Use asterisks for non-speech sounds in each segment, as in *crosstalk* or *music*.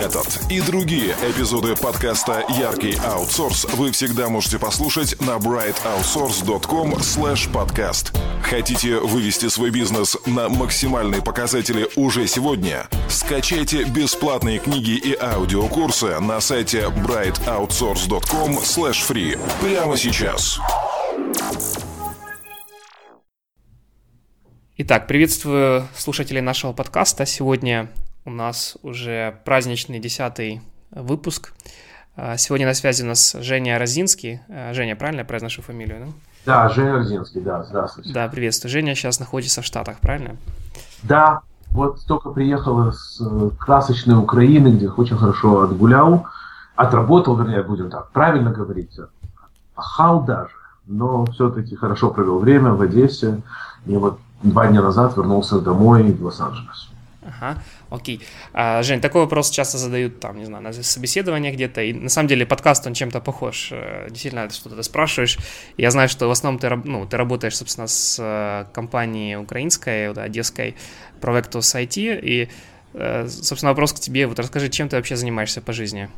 Этот и другие эпизоды подкаста «Яркий аутсорс» вы всегда можете послушать на brightoutsource.com slash podcast. Хотите вывести свой бизнес на максимальные показатели уже сегодня? Скачайте бесплатные книги и аудиокурсы на сайте brightoutsource.com slash free прямо сейчас. Итак, приветствую слушателей нашего подкаста. Сегодня у нас уже праздничный десятый выпуск. А, сегодня на связи у нас Женя Розинский. А, Женя, правильно я произношу фамилию? Да, да Женя Розинский, да, здравствуйте. Да, приветствую. Женя сейчас находится в Штатах, правильно? Да, вот только приехал из э, красочной Украины, где очень хорошо отгулял, отработал, вернее, будем так правильно говорить, пахал даже, но все-таки хорошо провел время в Одессе. И вот два дня назад вернулся домой в Лос-Анджелес. Ага, окей. А, Жень, такой вопрос часто задают там, не знаю, на собеседованиях где-то, и на самом деле подкаст, он чем-то похож. Э, действительно, что-то ты спрашиваешь. Я знаю, что в основном ты, ну, ты работаешь, собственно, с э, компанией украинской, вот, одесской, Provectus IT, и, э, собственно, вопрос к тебе, вот расскажи, чем ты вообще занимаешься по жизни?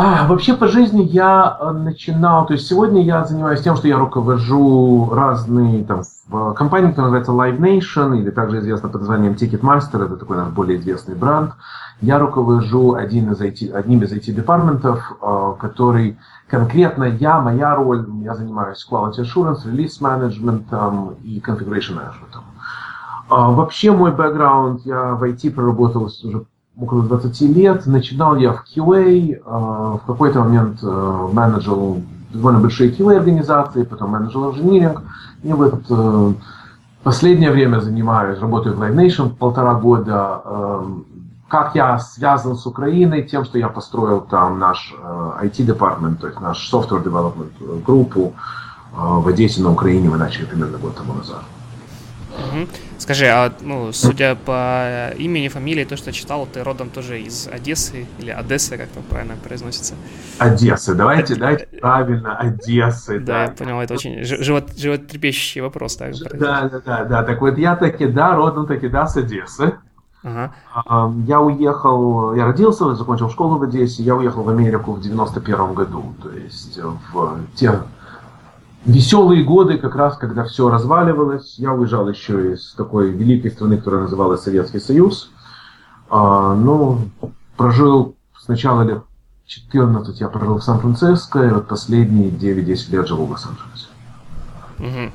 А, вообще по жизни я начинал, то есть сегодня я занимаюсь тем, что я руковожу разные там компании, которая называется Live Nation, или также известна под названием Ticketmaster, это такой наш более известный бренд. Я руковожу один из IT, одним из IT-департаментов, э, который конкретно я, моя роль, я занимаюсь Quality Assurance, Release Management и Configuration Management. Вообще мой бэкграунд, я в IT проработал уже около 20 лет. Начинал я в QA, э, в какой-то момент э, менеджер довольно большие QA-организации, потом менеджер инжиниринг. И вот э, последнее время занимаюсь, работаю в Live Nation полтора года. Как я связан с Украиной? Тем, что я построил там наш IT-департамент, то есть наш software development группу в Одессе на Украине мы начали примерно год тому назад. Скажи, а ну, судя по имени, фамилии, то, что читал, ты родом тоже из Одессы или Одессы, как там правильно произносится? Одессы, давайте, давайте правильно, Одессы. Да, да, я понял, это очень живот, животрепещущий вопрос. Так, да, да, да, да, так вот я таки, да, родом таки, да, с Одессы. Ага. Я уехал, я родился, закончил школу в Одессе, я уехал в Америку в 91 году, то есть в те веселые годы, как раз когда все разваливалось. Я уезжал еще из такой великой страны, которая называлась Советский Союз. А, ну, прожил сначала лет 14 я прожил в Сан-Франциско, и вот последние 9-10 лет живу в Лос-Анджелесе. Угу.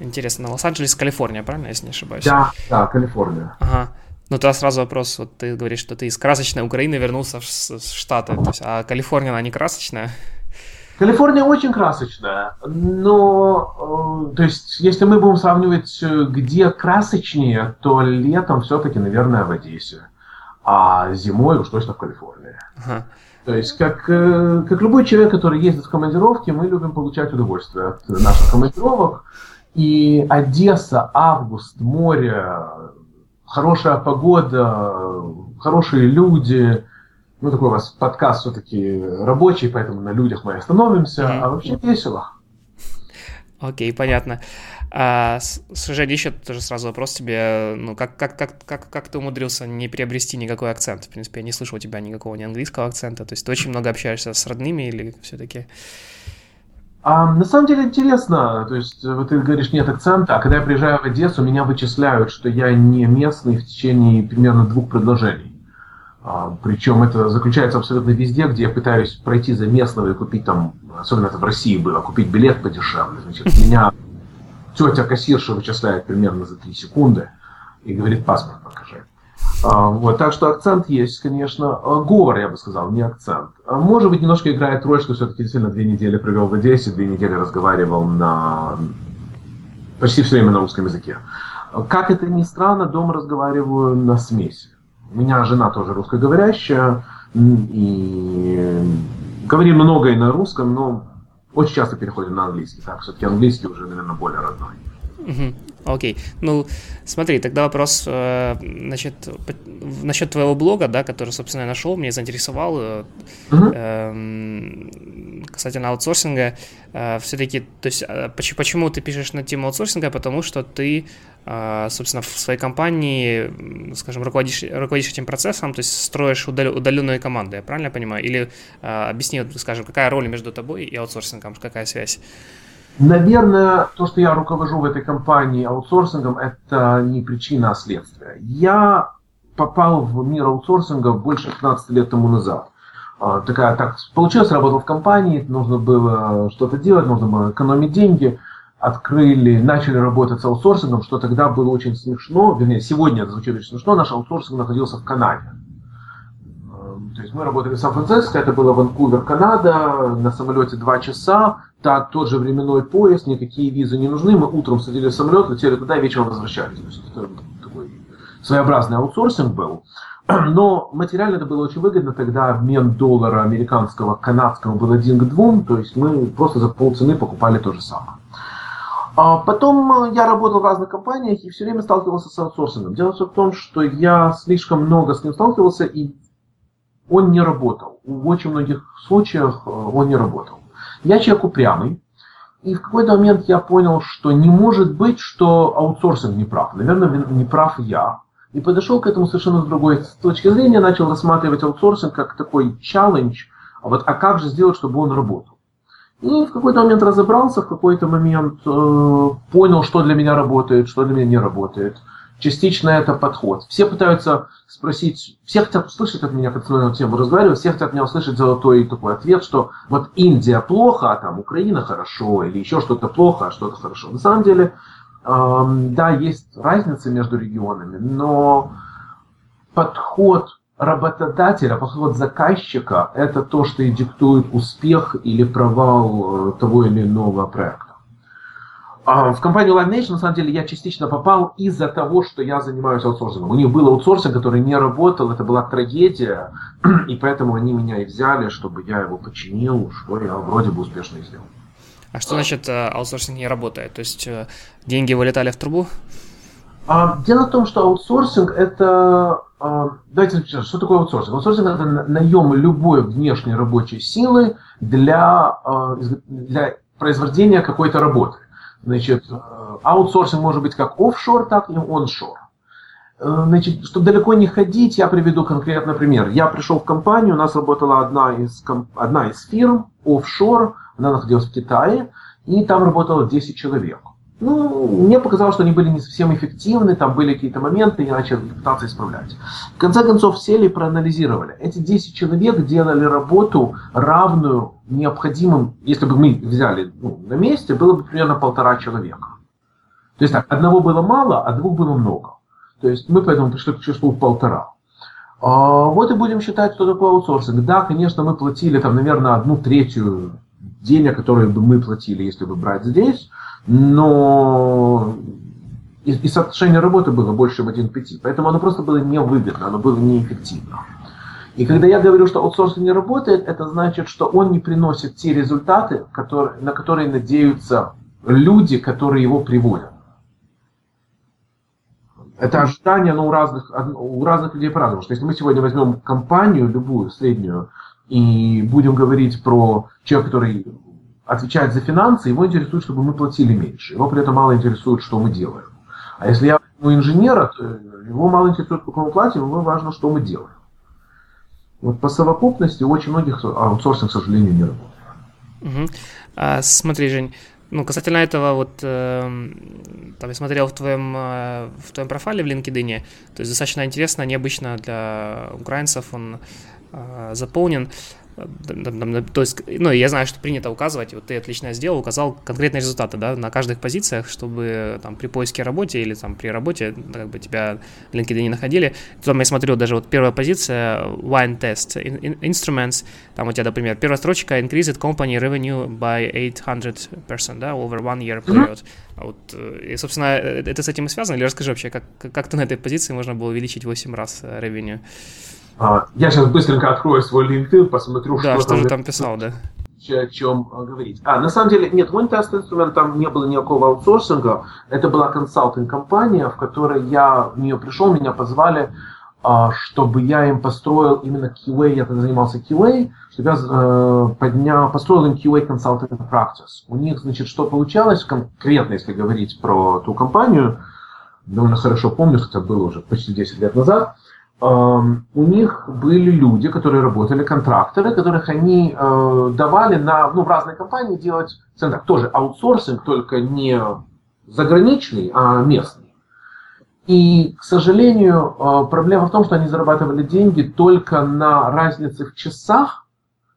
Интересно, Лос-Анджелес, Калифорния, правильно, если не ошибаюсь? Да, да, Калифорния. Ага. Ну, тогда сразу вопрос, вот ты говоришь, что ты из красочной Украины вернулся в Штаты, то есть, а Калифорния, она не красочная? Калифорния очень красочная, но, э, то есть, если мы будем сравнивать, э, где красочнее, то летом все-таки, наверное, в Одессе, а зимой уж точно в Калифорнии. То есть, как, э, как любой человек, который ездит в командировки, мы любим получать удовольствие от наших командировок. И Одесса, август, море, хорошая погода, хорошие люди, ну, такой у вас подкаст все-таки рабочий, поэтому на людях мы остановимся, mm-hmm. а вообще весело. Окей, okay, понятно. А, Женя, еще тоже сразу вопрос тебе. Ну, как, как, как, как, как ты умудрился не приобрести никакой акцент? В принципе, я не слышал у тебя никакого ни английского акцента. То есть ты очень много общаешься с родными или все-таки... А, на самом деле интересно, то есть вот ты говоришь нет акцента, а когда я приезжаю в Одессу, меня вычисляют, что я не местный в течение примерно двух предложений. А, Причем это заключается абсолютно везде, где я пытаюсь пройти за местного и купить там, особенно это в России было, купить билет подешевле. Значит, меня тетя кассирша вычисляет примерно за 3 секунды и говорит, паспорт покажи. А, вот, так что акцент есть, конечно. А, говор, я бы сказал, не акцент. Может быть, немножко играет роль, что все-таки действительно две недели провел в Одессе, две недели разговаривал на почти все время на русском языке. Как это ни странно, дома разговариваю на смеси. У меня жена тоже русскоговорящая, и говорим много и на русском, но очень часто переходим на английский. Так, все-таки английский уже, наверное, более родной. Окей. Okay. Ну, смотри, тогда вопрос, э, значит, насчет твоего блога, да, который, собственно, я нашел, меня заинтересовал. Uh-huh. Касательно аутсорсинга. Э, все-таки, то есть, э, почему ты пишешь на тему аутсорсинга? Потому что ты, э, собственно, в своей компании, скажем, руководишь, руководишь этим процессом, то есть строишь удаленные команды, я правильно понимаю? Или объясни, скажем, какая роль между тобой и аутсорсингом, какая связь? Наверное, то, что я руковожу в этой компании аутсорсингом, это не причина, а следствие. Я попал в мир аутсорсинга больше 15 лет тому назад. А, такая, так получилось, работал в компании, нужно было что-то делать, нужно было экономить деньги. Открыли, начали работать с аутсорсингом, что тогда было очень смешно, вернее, сегодня это звучит очень смешно, наш аутсорсинг находился в Канаде. То есть мы работали в Сан-Франциско, это было Ванкувер, Канада, на самолете два часа, так, тот же временной поезд, никакие визы не нужны, мы утром садились в самолет, летели туда вечером возвращались. То есть это такой своеобразный аутсорсинг был. *clears throat* Но материально это было очень выгодно, тогда обмен доллара американского к канадскому был один к двум, то есть мы просто за полцены покупали то же самое. А потом я работал в разных компаниях и все время сталкивался с аутсорсингом. Дело в том, что я слишком много с ним сталкивался, и он не работал. В очень многих случаях э, он не работал. Я человек упрямый, и в какой-то момент я понял, что не может быть, что аутсорсинг не прав. Наверное, не прав я. И подошел к этому совершенно с другой точки зрения, начал рассматривать аутсорсинг как такой челлендж, а вот а как же сделать, чтобы он работал. И в какой-то момент разобрался, в какой-то момент э, понял, что для меня работает, что для меня не работает. Частично это подход. Все пытаются спросить, все хотят услышать от меня, как на эту тему разговариваю, все хотят меня услышать золотой такой ответ, что вот Индия плохо, а там Украина хорошо, или еще что-то плохо, а что-то хорошо. На самом деле, да, есть разница между регионами, но подход работодателя, подход заказчика – это то, что и диктует успех или провал э, того или иного проекта. А в компанию Live Nation, на самом деле, я частично попал из-за того, что я занимаюсь аутсорсингом. У них был аутсорсинг, который не работал, это была трагедия, *clears throat* и поэтому они меня и взяли, чтобы я его починил, что я вроде бы успешно сделал. А что значит э, аутсорсинг не работает? То есть э, деньги вылетали в трубу? А, дело в том, что аутсорсинг это... А, давайте что такое аутсорсинг? Аутсорсинг это наем любой внешней рабочей силы для, для произведения какой-то работы. Значит, э, аутсорсинг может быть как офшор, так и оншор. Значит, чтобы далеко не ходить, я приведу конкретный пример. Я пришел в компанию, у нас работала одна из, одна из фирм, офшор, она находилась в Китае, и там работало 10 человек. Ну, мне показалось, что они были не совсем эффективны, там были какие-то моменты, я начал пытаться исправлять. В конце концов, сели и проанализировали. Эти 10 человек делали работу равную необходимым, если бы мы взяли ну, на месте, было бы примерно полтора человека. То есть так, одного было мало, а двух было много. То есть мы поэтому пришли к числу полтора. А, вот и будем считать, что такое аутсорсинг. Да, конечно, мы платили там, наверное, одну третью денег, которые бы мы платили, если бы брать здесь, но и, и соотношение работы было больше, чем 1 к 5. Поэтому оно просто было невыгодно, оно было неэффективно. И когда я говорю, что аутсорсинг не работает, это значит, что он не приносит те результаты, которые, на которые надеются люди, которые его приводят. Это ожидание, но у разных, у разных людей по-разному. Что если мы сегодня возьмем компанию, любую, среднюю, и будем говорить про человека, который отвечает за финансы, его интересует, чтобы мы платили меньше. Его при этом мало интересует, что мы делаем. А если я у инженера, то его мало интересует, сколько мы платим, ему важно, что мы делаем. Вот по совокупности у очень многих аутсорсинг, к сожалению, не работает. Угу. А, смотри, Жень, ну, касательно этого, вот э, там я смотрел в твоем, э, в твоем профайле в LinkedIn, то есть достаточно интересно, необычно для украинцев он заполнен. То есть, ну, я знаю, что принято указывать, вот ты отлично сделал, указал конкретные результаты, да, на каждых позициях, чтобы там при поиске работе или там при работе, как бы тебя LinkedIn не находили. Потом я смотрю, даже вот первая позиция, wine test instruments, там у тебя, например, первая строчка increased company revenue by 800%, да, over one year period. Mm-hmm. Вот, э, и, собственно, э, это с этим и связано? Или расскажи вообще, как, как ты на этой позиции можно было увеличить 8 раз э, revenue? А, я сейчас быстренько открою свой LinkedIn, посмотрю, да, что, что же там писал, да. О чем а, говорить. А, на самом деле, нет, в Winteст инструмент там не было никакого аутсорсинга. Это была консалтинг-компания, в которой я в нее пришел, меня позвали чтобы я им построил именно QA, я тогда занимался QA, чтобы я э, поднял, построил им QA Consulting Practice. У них, значит, что получалось, конкретно, если говорить про ту компанию, довольно хорошо помню, хотя было уже почти 10 лет назад, у них были люди, которые работали, контракторы, которых они э, давали на, ну, в разные компании делать, так, тоже аутсорсинг, только не заграничный, а местный. И, к сожалению, э, проблема в том, что они зарабатывали деньги только на разнице в часах,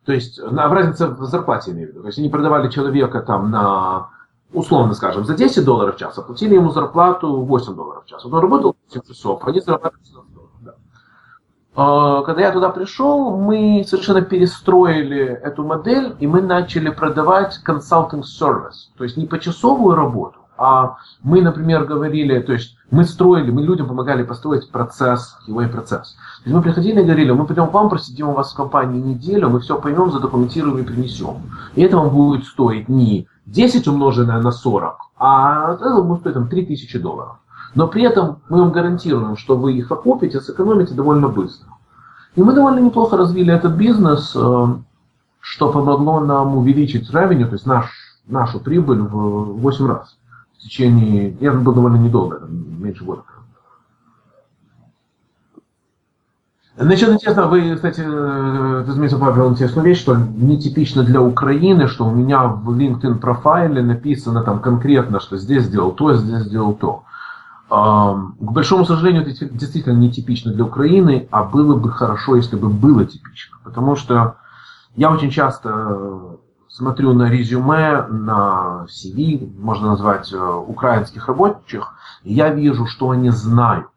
то есть на разнице в зарплате, имею в виду. То есть они продавали человека там на, условно скажем, за 10 долларов в час, а платили ему зарплату 8 долларов в час. Он работал 8 часов, они зарабатывали когда я туда пришел, мы совершенно перестроили эту модель, и мы начали продавать consulting service, то есть не почасовую работу, а мы, например, говорили, то есть мы строили, мы людям помогали построить процесс, QA процесс. То есть мы приходили и говорили, мы пойдем к вам, просидим у вас в компании неделю, мы все поймем, задокументируем и принесем. И это вам будет стоить не 10 умноженное на 40, а это будет стоить там, 3000 долларов. Но при этом мы вам гарантируем, что вы их окупите, сэкономите довольно быстро. И мы довольно неплохо развили этот бизнес, э, что помогло нам увеличить revenue, то есть наш, нашу прибыль в 8 раз. В течение, я был довольно недолго, меньше года. Значит, интересно, вы, кстати, э, ты заметил, Павел, интересную вещь, что нетипично для Украины, что у меня в LinkedIn профайле написано там конкретно, что здесь сделал то, здесь сделал то. К большому сожалению, это действительно нетипично для Украины, а было бы хорошо, если бы было типично. Потому что я очень часто смотрю на резюме, на CV, можно назвать э, украинских рабочих, и я вижу, что они знают.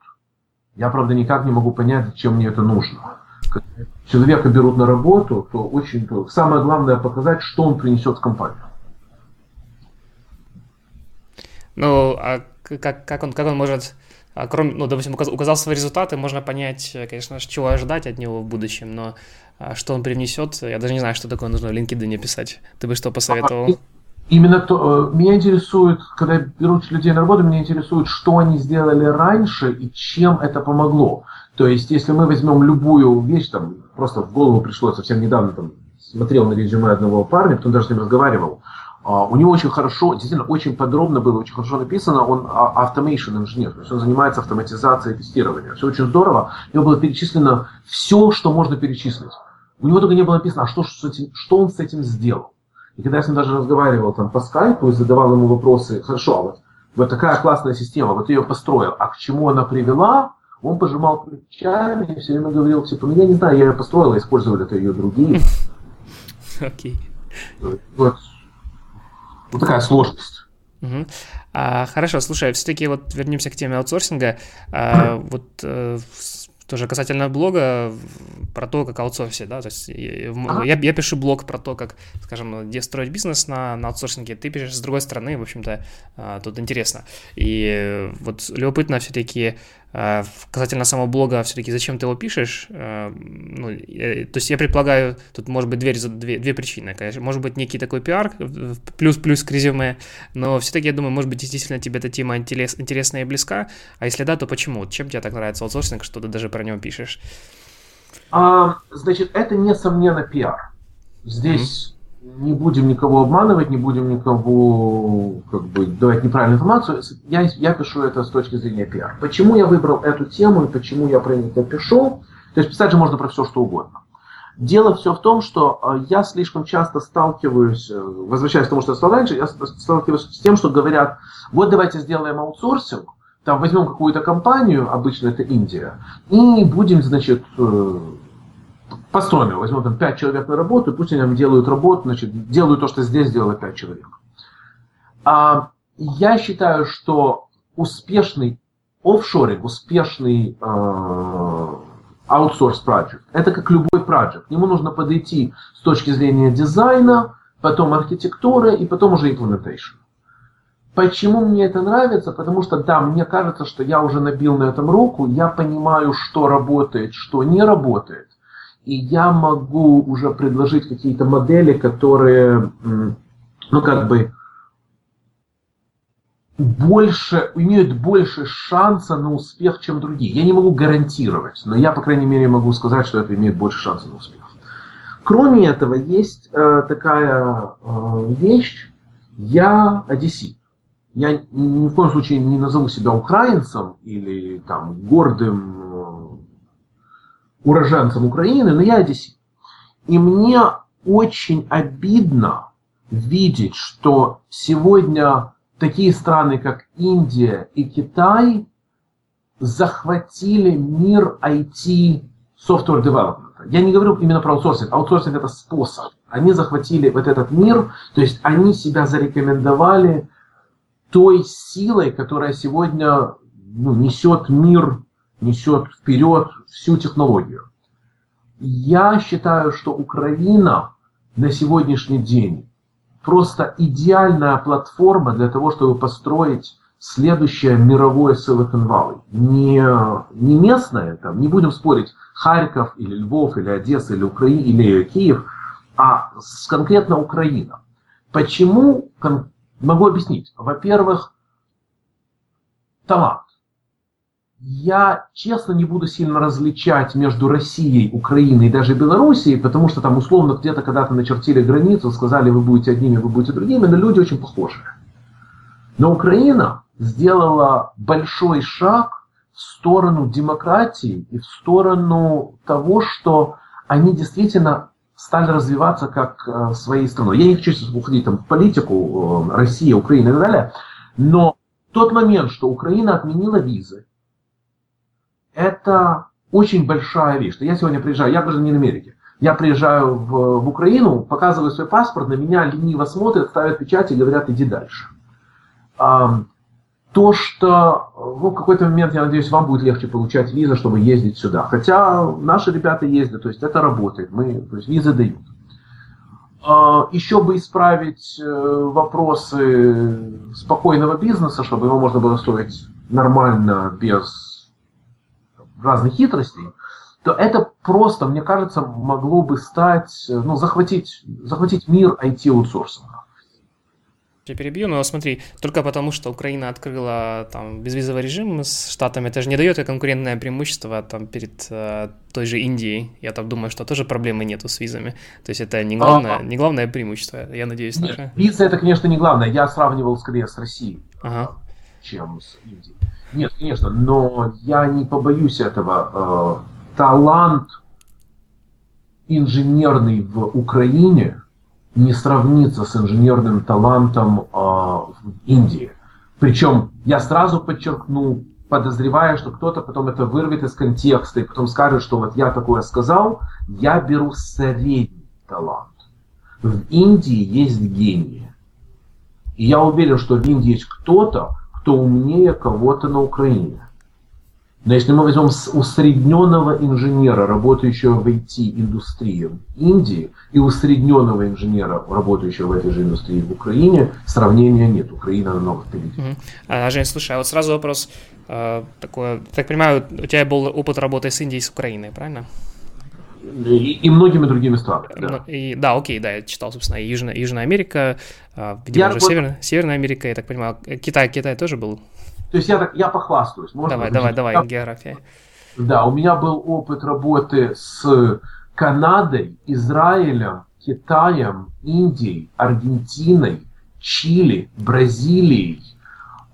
Я, правда, никак не могу понять, зачем мне это нужно. Когда человека берут на работу, то очень самое главное показать, что он принесет в компанию. Ну, а как, как, он, как он может, а, кроме, ну, допустим, указал свои результаты, можно понять, конечно, чего ожидать от него в будущем, но а, что он привнесет, я даже не знаю, что такое нужно в LinkedIn писать. Ты бы что посоветовал? Именно то, э, меня интересует, когда берут людей на работу, меня интересует, что они сделали раньше и чем это помогло. То есть, если мы возьмем любую вещь, там, просто в голову пришло совсем недавно, там, смотрел на резюме одного парня, потом даже с ним разговаривал, а, у него очень хорошо, действительно, очень подробно было, очень хорошо написано, он automation инженер, то есть он занимается автоматизацией тестирования. Все очень здорово. У него было перечислено все, что можно перечислить. У него только не было написано, а что, что, что он с этим сделал. И когда я с ним даже разговаривал там по скайпу и задавал ему вопросы, хорошо, а вот, вот такая классная система, вот ее построил, а к чему она привела, он пожимал плечами и все время говорил, типа, ну я не знаю, я ее построил, использовали это ее другие. *laughs* Окей. Okay. Вот вот такая сложность. Угу. А, хорошо, слушай, все-таки вот вернемся к теме аутсорсинга. А, вот э, тоже касательно блога про то, как аутсорсить, да, то есть я, я пишу блог про то, как, скажем, где строить бизнес на, на аутсорсинге, ты пишешь с другой стороны, в общем-то, а, тут интересно. И вот любопытно все-таки касательно самого блога, все-таки зачем ты его пишешь? А, ну, то есть я предполагаю, тут может быть две, две, две причины. Конечно, может быть некий такой пиар, плюс-плюс к резюме, но все-таки я думаю, может быть действительно тебе эта тема интерес, интересная и близка, а если да, то почему? Чем тебе так нравится аутсорсинг, что ты даже про него пишешь? А, значит, это несомненно пиар. Здесь не будем никого обманывать, не будем никого как бы давать неправильную информацию. Я, я пишу это с точки зрения пиар. Почему я выбрал эту тему и почему я про это пишу? То есть писать же можно про все, что угодно. Дело все в том, что э, я слишком часто сталкиваюсь, э, возвращаясь к тому, что я сказал раньше, я сталкиваюсь с тем, что говорят, вот давайте сделаем аутсорсинг, там возьмем какую-то компанию, обычно это Индия, и будем, значит, построим возьмем там 5 человек на работу, и пусть они нам делают работу, значит, делают то, что здесь делают 5 человек. А, я считаю, что успешный офшоринг, успешный э, аутсорс проект, это как любой проект. К нему нужно подойти с точки зрения дизайна, потом архитектуры и потом уже implementation. Почему мне это нравится? Потому что, да, мне кажется, что я уже набил на этом руку, я понимаю, что работает, что не работает и я могу уже предложить какие-то модели, которые, ну, как бы, больше, имеют больше шанса на успех, чем другие. Я не могу гарантировать, но я, по крайней мере, могу сказать, что это имеет больше шанса на успех. Кроме этого, есть э, такая э, вещь, я одессит. Я ни в коем случае не назову себя украинцем или там гордым э, уроженцем Украины, но я одессит. И мне очень обидно видеть, что сегодня такие страны, как Индия и Китай, захватили мир IT software development. Я не говорю именно про аутсорсинг. Аутсорсинг это способ. Они захватили вот этот мир, то есть они себя зарекомендовали той силой, которая сегодня ну, несет мир, несет вперед всю технологию. Я считаю, что Украина на сегодняшний день просто идеальная платформа для того, чтобы построить следующее мировое Silicon Valley. Не, не местное, там, не будем спорить, Харьков или Львов или Одесса или Украина или Киев, а конкретно Украина. Почему? Могу объяснить. Во-первых, талант. Я честно не буду сильно различать между Россией, Украиной и даже Белоруссией, потому что там условно где-то когда-то начертили границу, сказали, вы будете одними, вы будете другими, но люди очень похожи. Но Украина сделала большой шаг в сторону демократии и в сторону того, что они действительно стали развиваться как э, своей страной. Я не хочу сейчас уходить там, в политику, э, Россия, Украина и так далее, но тот момент, что Украина отменила визы, это очень большая вещь. Я сегодня приезжаю, я в Америке. Я приезжаю в, в Украину, показываю свой паспорт, на меня лениво смотрят, ставят печать и говорят, иди дальше. А, то, что ну, в какой-то момент, я надеюсь, вам будет легче получать визы, чтобы ездить сюда. Хотя наши ребята ездят, то есть это работает, мы, то есть визы дают. А, еще бы исправить э, вопросы спокойного бизнеса, чтобы его можно было строить нормально, без разных хитростей, то это просто, мне кажется, могло бы стать, ну, захватить, захватить мир IT-аутсорсинга. Я перебью, но смотри, только потому, что Украина открыла там безвизовый режим с Штатами, это же не дает конкурентное преимущество там перед э, той же Индией. Я там думаю, что тоже проблемы нету с визами. То есть это не главное, а, не главное преимущество, я надеюсь. Нет, виза это, конечно, не главное. Я сравнивал скорее с Россией, ага. чем с Индией. Нет, конечно, но я не побоюсь этого. Э, талант инженерный в Украине не сравнится с инженерным талантом э, в Индии. Причем я сразу подчеркну, подозревая, что кто-то потом это вырвет из контекста и потом скажет, что вот я такое сказал, я беру средний талант. В Индии есть гении. И я уверен, что в Индии есть кто-то, кто умнее кого-то на Украине. Но если мы возьмем усредненного инженера, работающего в IT-индустрии в Индии, и усредненного инженера, работающего в этой же индустрии в Украине, сравнения нет. Украина намного впереди. Угу. А, Жень, слушай, а вот сразу вопрос э, такой. Так понимаю, у тебя был опыт работы с Индией, с Украиной, правильно? И, и многими другими странами. Да. Ну, и, да, окей, да, я читал, собственно, Южная, Южная Америка, а, я уже работал... Северная, Северная Америка, я так понимаю, Китай, Китай тоже был? То есть я, так, я похвастаюсь. Можно давай, давай, давай, я... география. Да, у меня был опыт работы с Канадой, Израилем, Китаем, Индией, Аргентиной, Чили, Бразилией,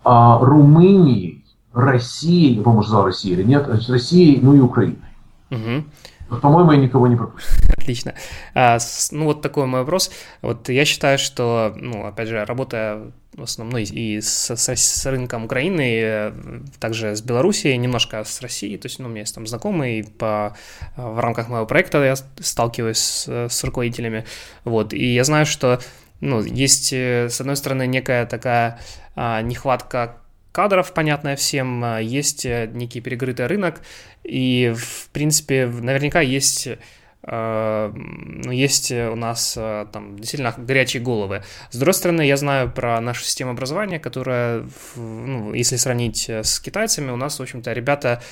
а, Румынией, Россией, по-моему, сказал Россией или нет, Россией, ну и Украиной. Угу. По-моему, я никого не пропустил. *laughs* Отлично. А, с, ну, вот такой мой вопрос. Вот я считаю, что, ну, опять же, работая в основном ну, и с, с, с рынком Украины, э, также с Белоруссией, немножко с Россией, то есть, ну, у меня есть там знакомые, по, в рамках моего проекта я сталкиваюсь с, с руководителями, вот, и я знаю, что, ну, есть, э, с одной стороны, некая такая а, нехватка кадров, понятная всем, есть некий перегрытый рынок, и, в принципе, наверняка есть ну, есть у нас там действительно горячие головы. С другой стороны, я знаю про нашу систему образования, которая, ну, если сравнить с китайцами, у нас, в общем-то, ребята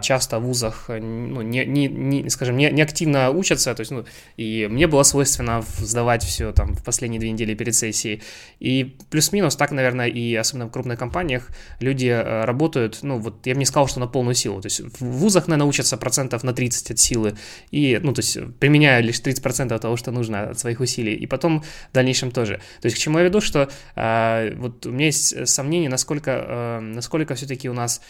часто в вузах, ну, не, не, не, скажем, не, не активно учатся, то есть, ну, и мне было свойственно сдавать все там в последние две недели перед сессией. И плюс-минус так, наверное, и особенно в крупных компаниях люди работают, ну, вот я бы не сказал, что на полную силу. То есть в вузах, наверное, учатся процентов на 30 от силы, и, ну, то есть применяю лишь 30% того, что нужно от своих усилий, и потом в дальнейшем тоже. То есть к чему я веду, что э, вот у меня есть сомнение, насколько, э, насколько все-таки у нас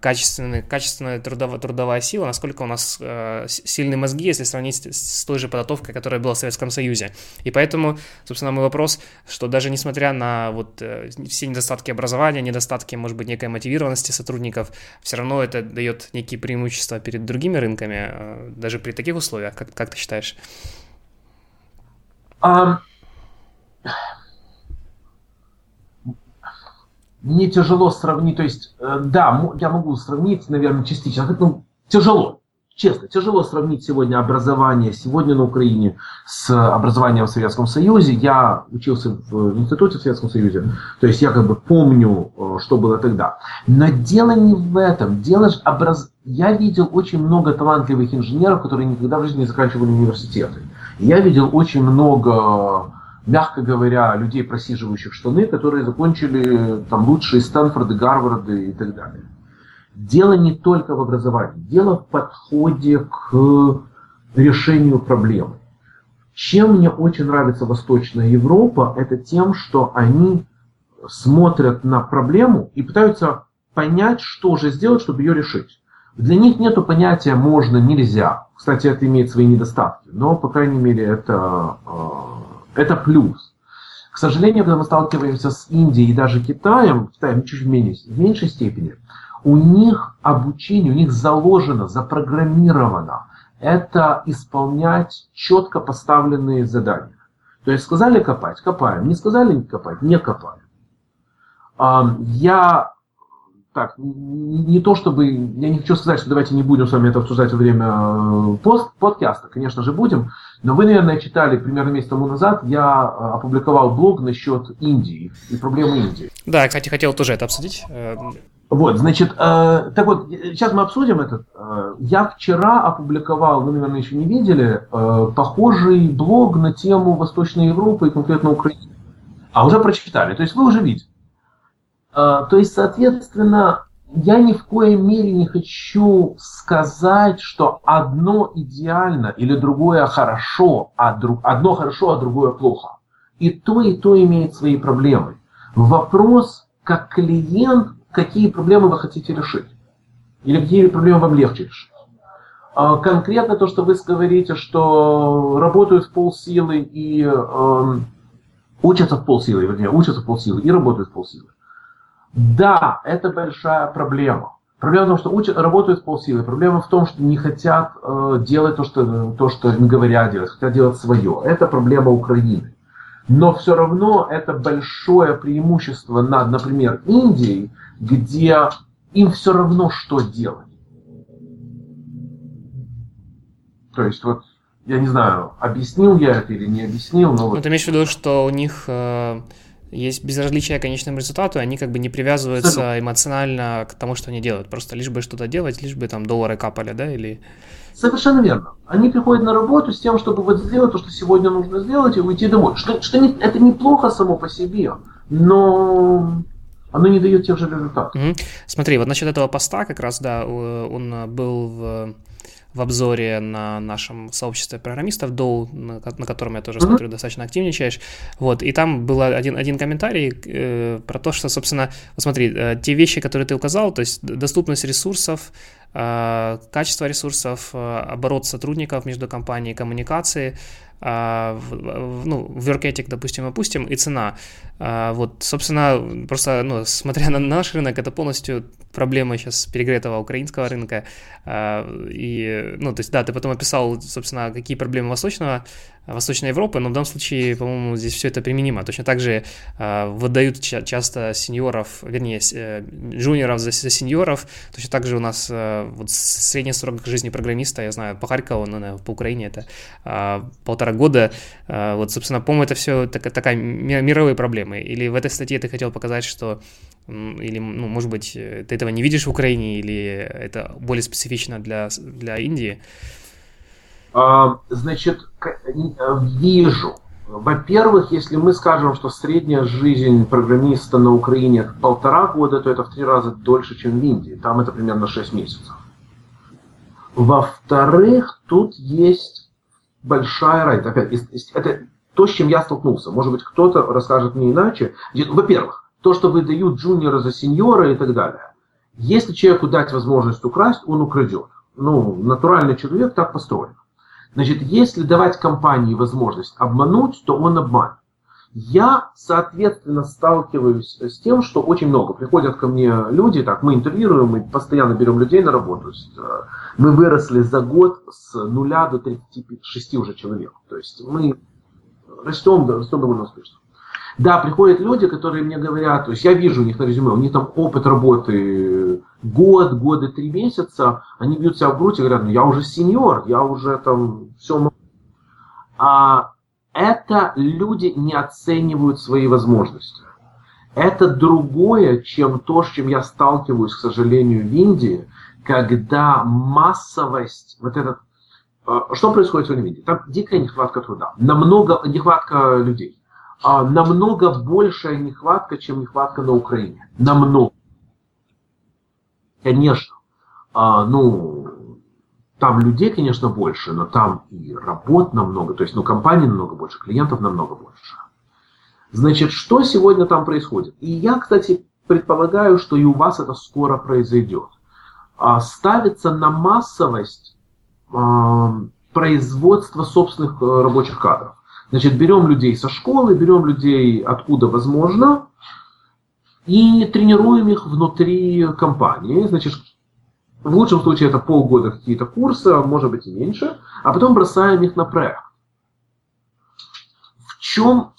качественная, качественная трудовая, трудовая сила, насколько у нас э, сильные мозги, если сравнить с, с той же подготовкой, которая была в Советском Союзе. И поэтому, собственно, мой вопрос, что даже несмотря на вот э, все недостатки образования, недостатки, может быть, некой мотивированности сотрудников, все равно это дает некие преимущества перед другими рынками, э, даже при таких условиях, как, как ты считаешь? Um, мне тяжело сравнить, то есть, э, да, я могу сравнить, наверное, частично, ну, тяжело, честно, тяжело сравнить сегодня образование сегодня на Украине с образованием в Советском Союзе. Я учился в институте в Советском Союзе, то есть я как бы помню, э, что было тогда. Но дело не в этом. Дело же образ... Я видел очень много талантливых инженеров, которые никогда в жизни не заканчивали университеты. Я видел очень много мягко говоря, людей, просиживающих штаны, которые закончили там лучшие Стэнфорды, Гарварды и так далее. Дело не только в образовании, дело в подходе к решению проблемы. Чем мне очень нравится Восточная Европа, это тем, что они смотрят на проблему и пытаются понять, что же сделать, чтобы ее решить. Для них нет понятия «можно», «нельзя». Кстати, это имеет свои недостатки, но, по крайней мере, это, э, это плюс. К сожалению, когда мы сталкиваемся с Индией и даже Китаем, Китаем чуть в меньшей, в меньшей степени – у них обучение, у них заложено, запрограммировано это исполнять четко поставленные задания. То есть сказали копать, копаем, не сказали не копать, не копаем. Я так, не то чтобы, я не хочу сказать, что давайте не будем с вами это обсуждать во время э, пост, подкаста, конечно же будем, но вы, наверное, читали примерно месяц тому назад, я э, опубликовал блог насчет Индии и проблемы Индии. Да, кстати, хотел тоже это обсудить. Э, вот, значит, э, так вот, сейчас мы обсудим это. Э, я вчера опубликовал, вы, наверное, еще не видели, э, похожий блог на тему Восточной Европы и конкретно Украины. А уже прочитали, то есть вы уже видите. Э, то есть, соответственно, я ни в коей мере не хочу сказать, что одно идеально или другое хорошо, а друг, одно хорошо, а другое плохо. И то, и то имеет свои проблемы. Вопрос, как клиент какие проблемы вы хотите решить. Или какие проблемы вам легче решить. А, конкретно то, что вы говорите, что работают в полсилы и э, учатся в полсилы, вернее, учатся в полсилы и работают в полсилы. Да, это большая проблема. Проблема в том, что учат, работают полсилы. Проблема в том, что не хотят э, делать то что, то, что им говорят делать, хотят делать свое. Это проблема Украины. Но все равно это большое преимущество над, например, Индией, где им все равно, что делать. То есть вот, я не знаю, объяснил я это или не объяснил, но... Вот... Ну, ты имеешь в виду, что у них э, есть безразличие к конечному результату, они как бы не привязываются эмоционально к тому, что они делают. Просто лишь бы что-то делать, лишь бы там доллары капали, да, или... Совершенно верно. Они приходят на работу с тем, чтобы вот сделать то, что сегодня нужно сделать, и уйти домой. Что, что не, это неплохо само по себе, но оно не дает тех же результатов. Угу. Смотри, вот насчет этого поста как раз, да, он был в в обзоре на нашем сообществе программистов Доу, на, на котором я тоже смотрю, достаточно активничаешь. Вот, и там был один, один комментарий э, про то, что, собственно, вот смотри, э, те вещи, которые ты указал, то есть доступность ресурсов, э, качество ресурсов, э, оборот сотрудников между компанией, коммуникации, ну, work допустим, опустим, и цена. А, вот, собственно, просто, ну, смотря на наш рынок, это полностью проблема сейчас перегретого украинского рынка. А, и, ну, то есть, да, ты потом описал, собственно, какие проблемы восточного Восточной Европы, но в данном случае, по-моему, здесь все это применимо. Точно так же э, выдают ча- часто сеньоров, вернее, э, джуниоров за, за сеньоров. Точно так же у нас э, вот средний срок жизни программиста, я знаю, по Харькову, ну, по Украине это э, полтора года. Э, вот, собственно, по-моему, это все так, такая мировые проблемы. Или в этой статье ты хотел показать, что или, ну, может быть, ты этого не видишь в Украине, или это более специфично для, для Индии? А, значит, вижу. Во-первых, если мы скажем, что средняя жизнь программиста на Украине полтора года, то это в три раза дольше, чем в Индии. Там это примерно 6 месяцев. Во-вторых, тут есть большая разница. Опять, это то, с чем я столкнулся. Может быть, кто-то расскажет мне иначе. Во-первых, то, что выдают джуниора за сеньора и так далее. Если человеку дать возможность украсть, он украдет. Ну, натуральный человек так построен. Значит, если давать компании возможность обмануть, то он обманет. Я, соответственно, сталкиваюсь с тем, что очень много. Приходят ко мне люди, так, мы интервьюируем, мы постоянно берем людей на работу. Э, мы выросли за год с нуля до 36 уже человек. То есть мы растем, растем довольно успешно. Да, приходят люди, которые мне говорят, то есть я вижу у них на резюме, у них там опыт работы год, годы, три месяца, они бьют себя в грудь и говорят, ну я уже сеньор, я уже там все А это люди не оценивают свои возможности. Это другое, чем то, с чем я сталкиваюсь, к сожалению, в Индии, когда массовость, вот этот, э, что происходит в Индии? Там дикая нехватка труда, намного нехватка людей намного большая нехватка, чем нехватка на Украине. Намного. Конечно, а, ну, там людей, конечно, больше, но там и работ намного, то есть, ну, компаний намного больше, клиентов намного больше. Значит, что сегодня там происходит? И я, кстати, предполагаю, что и у вас это скоро произойдет. А, ставится на массовость а, производство собственных э, рабочих кадров. Значит, берем людей со школы, берем людей откуда возможно, и тренируем их внутри компании. Значит, в лучшем случае это полгода какие-то курсы, а может быть и меньше, а потом бросаем их на проект. В чем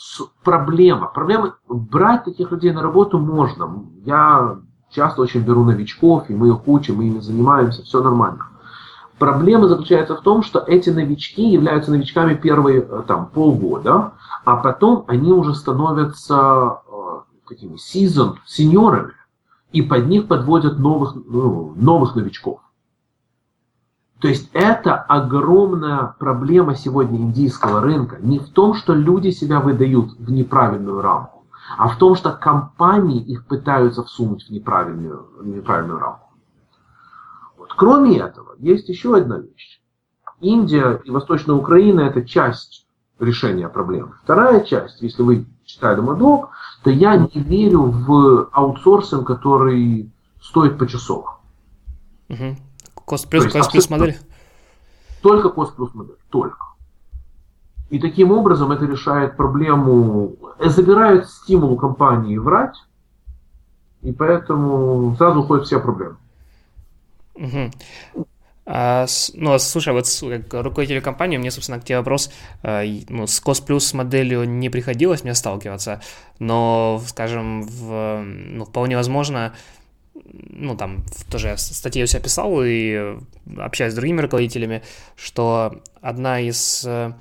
проблема? Проблема брать таких людей на работу можно. Я часто очень беру новичков, и мы их учим, мы ими занимаемся, все нормально. Проблема заключается в том, что эти новички являются новичками первые э, там, полгода, а потом они уже становятся э, такими seasoned, сеньорами, и под них подводят новых, ну, новых новичков. То есть это огромная проблема сегодня индийского рынка. Не в том, что люди себя выдают в неправильную рамку, а в том, что компании их пытаются всунуть в неправильную, в неправильную рамку. Кроме этого, есть еще одна вещь. Индия и Восточная Украина – это часть решения проблемы. Вторая часть, если вы читали мой то я не верю в аутсорсинг, который стоит почасово. Угу. Кост плюс, кост плюс модель? Только кост плюс модель, только. И таким образом это решает проблему, забирает стимул компании врать, и поэтому сразу уходят все проблемы. Угу. А, ну, а слушай, вот как руководителю компании, мне, собственно, к тебе вопрос, а, ну, с Plus моделью не приходилось мне сталкиваться, но, скажем, в, ну, вполне возможно, ну, там, тоже я статьи у себя писал и общаюсь с другими руководителями, что одна из э,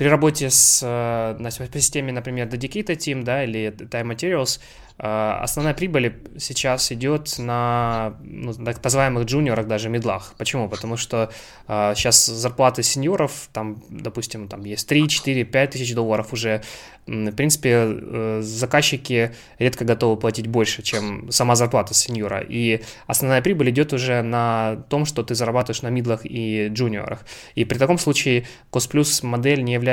при работе с, э, на системе, например, Dedicated Team, да, или Time Materials, Э, основная прибыль сейчас идет на ну, так называемых джуниорах, даже медлах. Почему? Потому что э, сейчас зарплаты сеньоров, там, допустим, там есть 3, 4, 5 тысяч долларов уже. В принципе, э, заказчики редко готовы платить больше, чем сама зарплата сеньора. И основная прибыль идет уже на том, что ты зарабатываешь на мидлах и джуниорах. И при таком случае Plus модель не является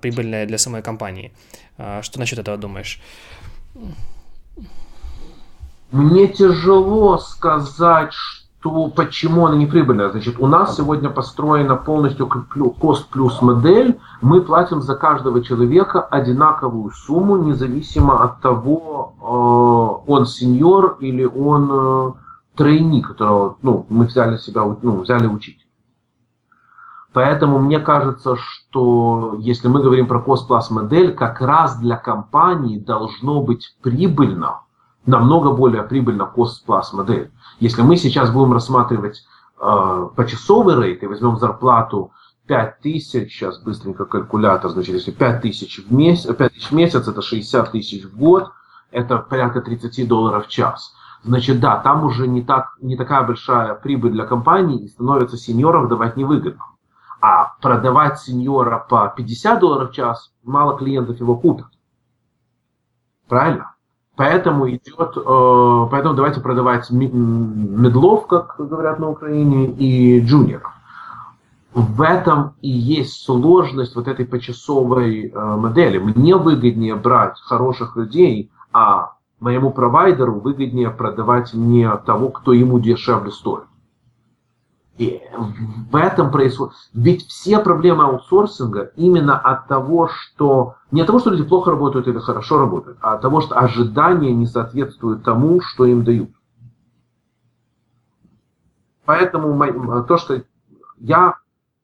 прибыльной для самой компании. Э, что насчет этого думаешь? Мне тяжело сказать, что почему она не прибыльная. Значит, у нас сегодня построена полностью кост плюс модель. Мы платим за каждого человека одинаковую сумму, независимо от того, э, он сеньор или он э, тройник, которого ну, мы взяли себя ну, взяли учить. Поэтому мне кажется, что если мы говорим про cost-plus модель, как раз для компании должно быть прибыльно, намного более прибыльно cost-plus модель. Если мы сейчас будем рассматривать э, почасовый рейд и возьмем зарплату 5 тысяч, сейчас быстренько калькулятор, значит, если 5 тысяч в месяц, 5 тысяч в месяц, это 60 тысяч в год, это порядка 30 долларов в час. Значит, да, там уже не, так, не такая большая прибыль для компании и становится сеньоров давать невыгодно. А продавать сеньора по 50 долларов в час, мало клиентов его купят. Правильно? Поэтому идет, э, поэтому давайте продавать медлов, как говорят на Украине, и джуниоров. В этом и есть сложность вот этой почасовой э, модели. Мне выгоднее брать хороших людей, а моему провайдеру выгоднее продавать не того, кто ему дешевле стоит. И в этом происходит. Ведь все проблемы аутсорсинга именно от того, что не от того, что люди плохо работают или хорошо работают, а от того, что ожидания не соответствуют тому, что им дают. Поэтому то, что я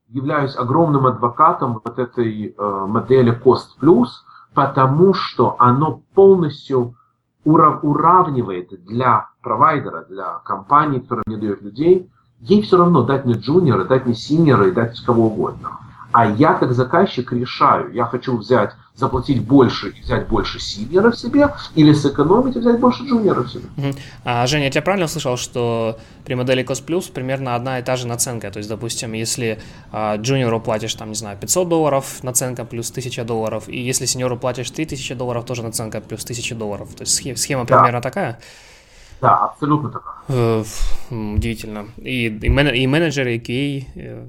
являюсь огромным адвокатом вот этой э, модели Cost Plus, потому что оно полностью урав, уравнивает для провайдера, для компании, которая мне дает людей, ей все равно дать мне джуниора, дать мне синьора и дать кого угодно. А я как заказчик решаю, я хочу взять, заплатить больше и взять больше синьора в себе, или сэкономить и взять больше джуниора в себе. Угу. А, Женя, я тебя правильно услышал, что при модели Cost Plus примерно одна и та же наценка? То есть, допустим, если а, джуниору платишь, там, не знаю, 500 долларов, наценка плюс 1000 долларов, и если сеньору платишь 3000 долларов, тоже наценка плюс 1000 долларов. То есть схема да. примерно такая? Да, абсолютно так. Э, удивительно. И, и, мен, и менеджеры, и QA, э,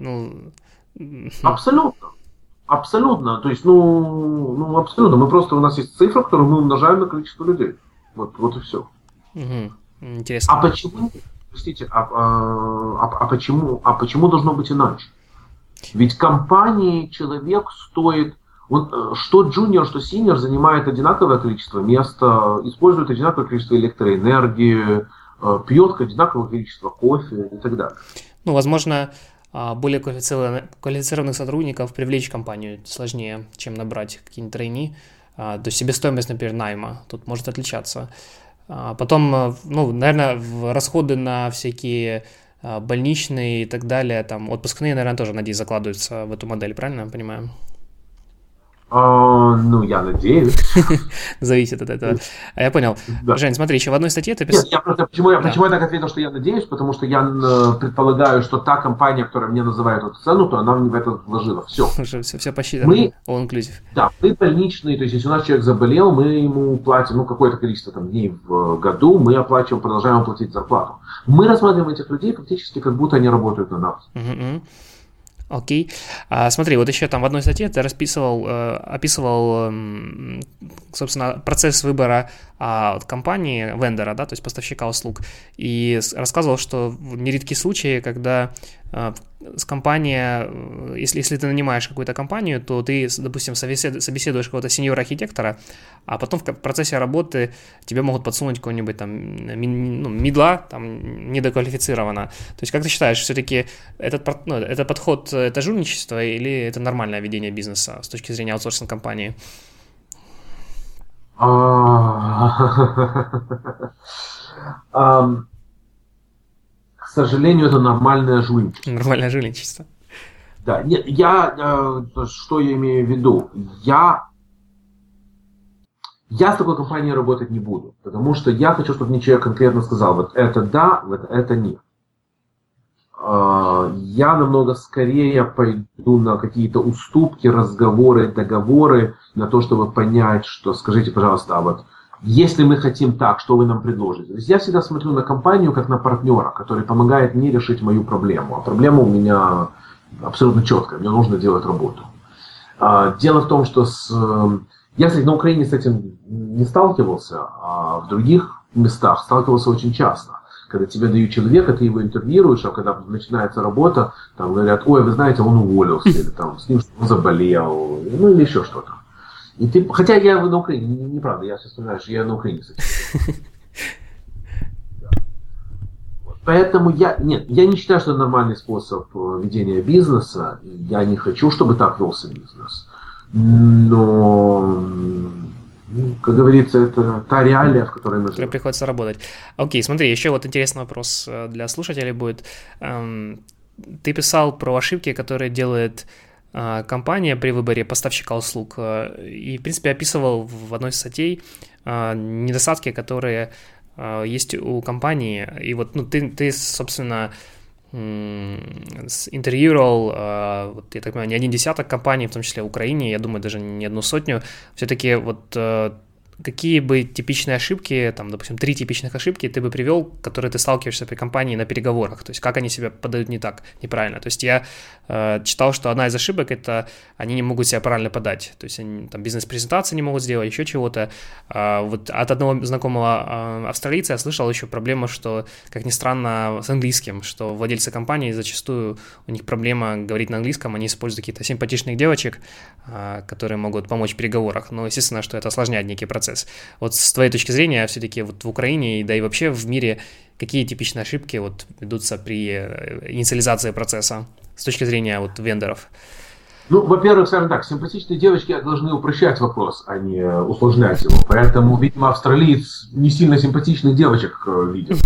ну... Абсолютно. Абсолютно. То есть, ну, ну, абсолютно. Мы просто, у нас есть цифра, которую мы умножаем на количество людей. Вот, вот и все. Угу. Интересно. А почему, простите, а, а, а, а, почему, а почему должно быть иначе? Ведь компании человек стоит вот э, что джуниор, что синьор занимает одинаковое количество места, использует одинаковое количество электроэнергии, э, пьет одинаковое количество кофе и так далее. Ну, возможно, а, более квалифицированных сотрудников привлечь в компанию сложнее, чем набрать какие-нибудь тройни. А, то есть себестоимость, например, найма тут может отличаться. А, потом, э, ну, наверное, расходы на всякие больничные и так далее, там отпускные, наверное, тоже, надеюсь, закладываются в эту модель, правильно я понимаю? А, ну, я надеюсь. *laughs* Зависит от этого. А я понял. Да. Жень, смотри, еще в одной статье ты писал... Нет, я просто, почему, я, да. почему я так ответил, что я надеюсь, потому что я э, предполагаю, что та компания, которая мне называет эту цену, то она мне в это вложила. Все. *laughs* Уже все, все посчитано. Мы, All inclusive. Да, мы больничные, то есть если у нас человек заболел, мы ему платим ну, какое-то количество там, дней в году, мы оплачиваем, продолжаем платить зарплату. Мы рассматриваем этих людей фактически, как будто они работают на нас. Uh-huh. Окей. А, смотри, вот еще там в одной статье ты расписывал, э, описывал, собственно, процесс выбора а, компании, вендора, да, то есть поставщика услуг, и рассказывал, что нередки случаи, когда с компания, э, если, если ты нанимаешь какую-то компанию, то ты, допустим, собесед, собеседуешь какого-то сеньора-архитектора, а потом в процессе работы тебе могут подсунуть какого-нибудь там ну, мидла, там, недоквалифицированно. То есть, как ты считаешь, все-таки этот, ну, этот подход, э, это жульничество или это нормальное ведение бизнеса с точки зрения аутсорсинг компании? *laughs* Um, сожалению, это нормальное жульничество. Нормальное жульничество. Да, нет, я, э, что я имею в виду? Я, я с такой компанией работать не буду, потому что я хочу, чтобы мне человек конкретно сказал, вот это да, вот это нет. Э, я намного скорее пойду на какие-то уступки, разговоры, договоры, на то, чтобы понять, что скажите, пожалуйста, а вот если мы хотим так, что вы нам предложите? То есть я всегда смотрю на компанию как на партнера, который помогает мне решить мою проблему. А проблема у меня абсолютно четкая, мне нужно делать работу. А, дело в том, что с... я, кстати, на Украине с этим не сталкивался, а в других местах сталкивался очень часто. Когда тебе дают человека, ты его интервьюируешь, а когда начинается работа, там говорят, ой, вы знаете, он уволился, или там с ним что-то заболел, ну или еще что-то. И ты, хотя я на Украине, неправда, не я сейчас вспоминаю, что я на Украине. *laughs* Поэтому я, нет, я не считаю, что это нормальный способ э, ведения бизнеса. Я не хочу, чтобы так велся бизнес. Но, как говорится, это та реалия, в которой мы живем. приходится работать. Окей, смотри, еще вот интересный вопрос э, для слушателей будет. Эм, ты писал про ошибки, которые делает компания при выборе поставщика услуг. И, в принципе, описывал в одной из статей недостатки, которые а, есть у компании, и вот ну, ты, ты собственно, интервьюировал, а, вот, я так понимаю, не один десяток компаний, в том числе в Украине, я думаю, даже не одну сотню, все-таки вот э, какие бы типичные ошибки, там, допустим, три типичных ошибки ты бы привел, которые ты сталкиваешься при компании на переговорах, то есть как они себя подают не так, неправильно. То есть я э, читал, что одна из ошибок это они не могут себя правильно подать, то есть они там бизнес-презентации не могут сделать, еще чего-то. А, вот от одного знакомого э, австралийца я слышал еще проблему, что, как ни странно, с английским, что владельцы компании зачастую у них проблема говорить на английском, они используют каких-то симпатичных девочек, э, которые могут помочь в переговорах, но естественно, что это осложняет некий процесс процесс. Вот с твоей точки зрения, все-таки вот в Украине, да и вообще в мире, какие типичные ошибки вот ведутся при э, инициализации процесса с точки зрения вот вендоров? Ну, во-первых, скажем так, симпатичные девочки должны упрощать вопрос, а не усложнять его. Поэтому, видимо, австралиец не сильно симпатичных девочек э, видит.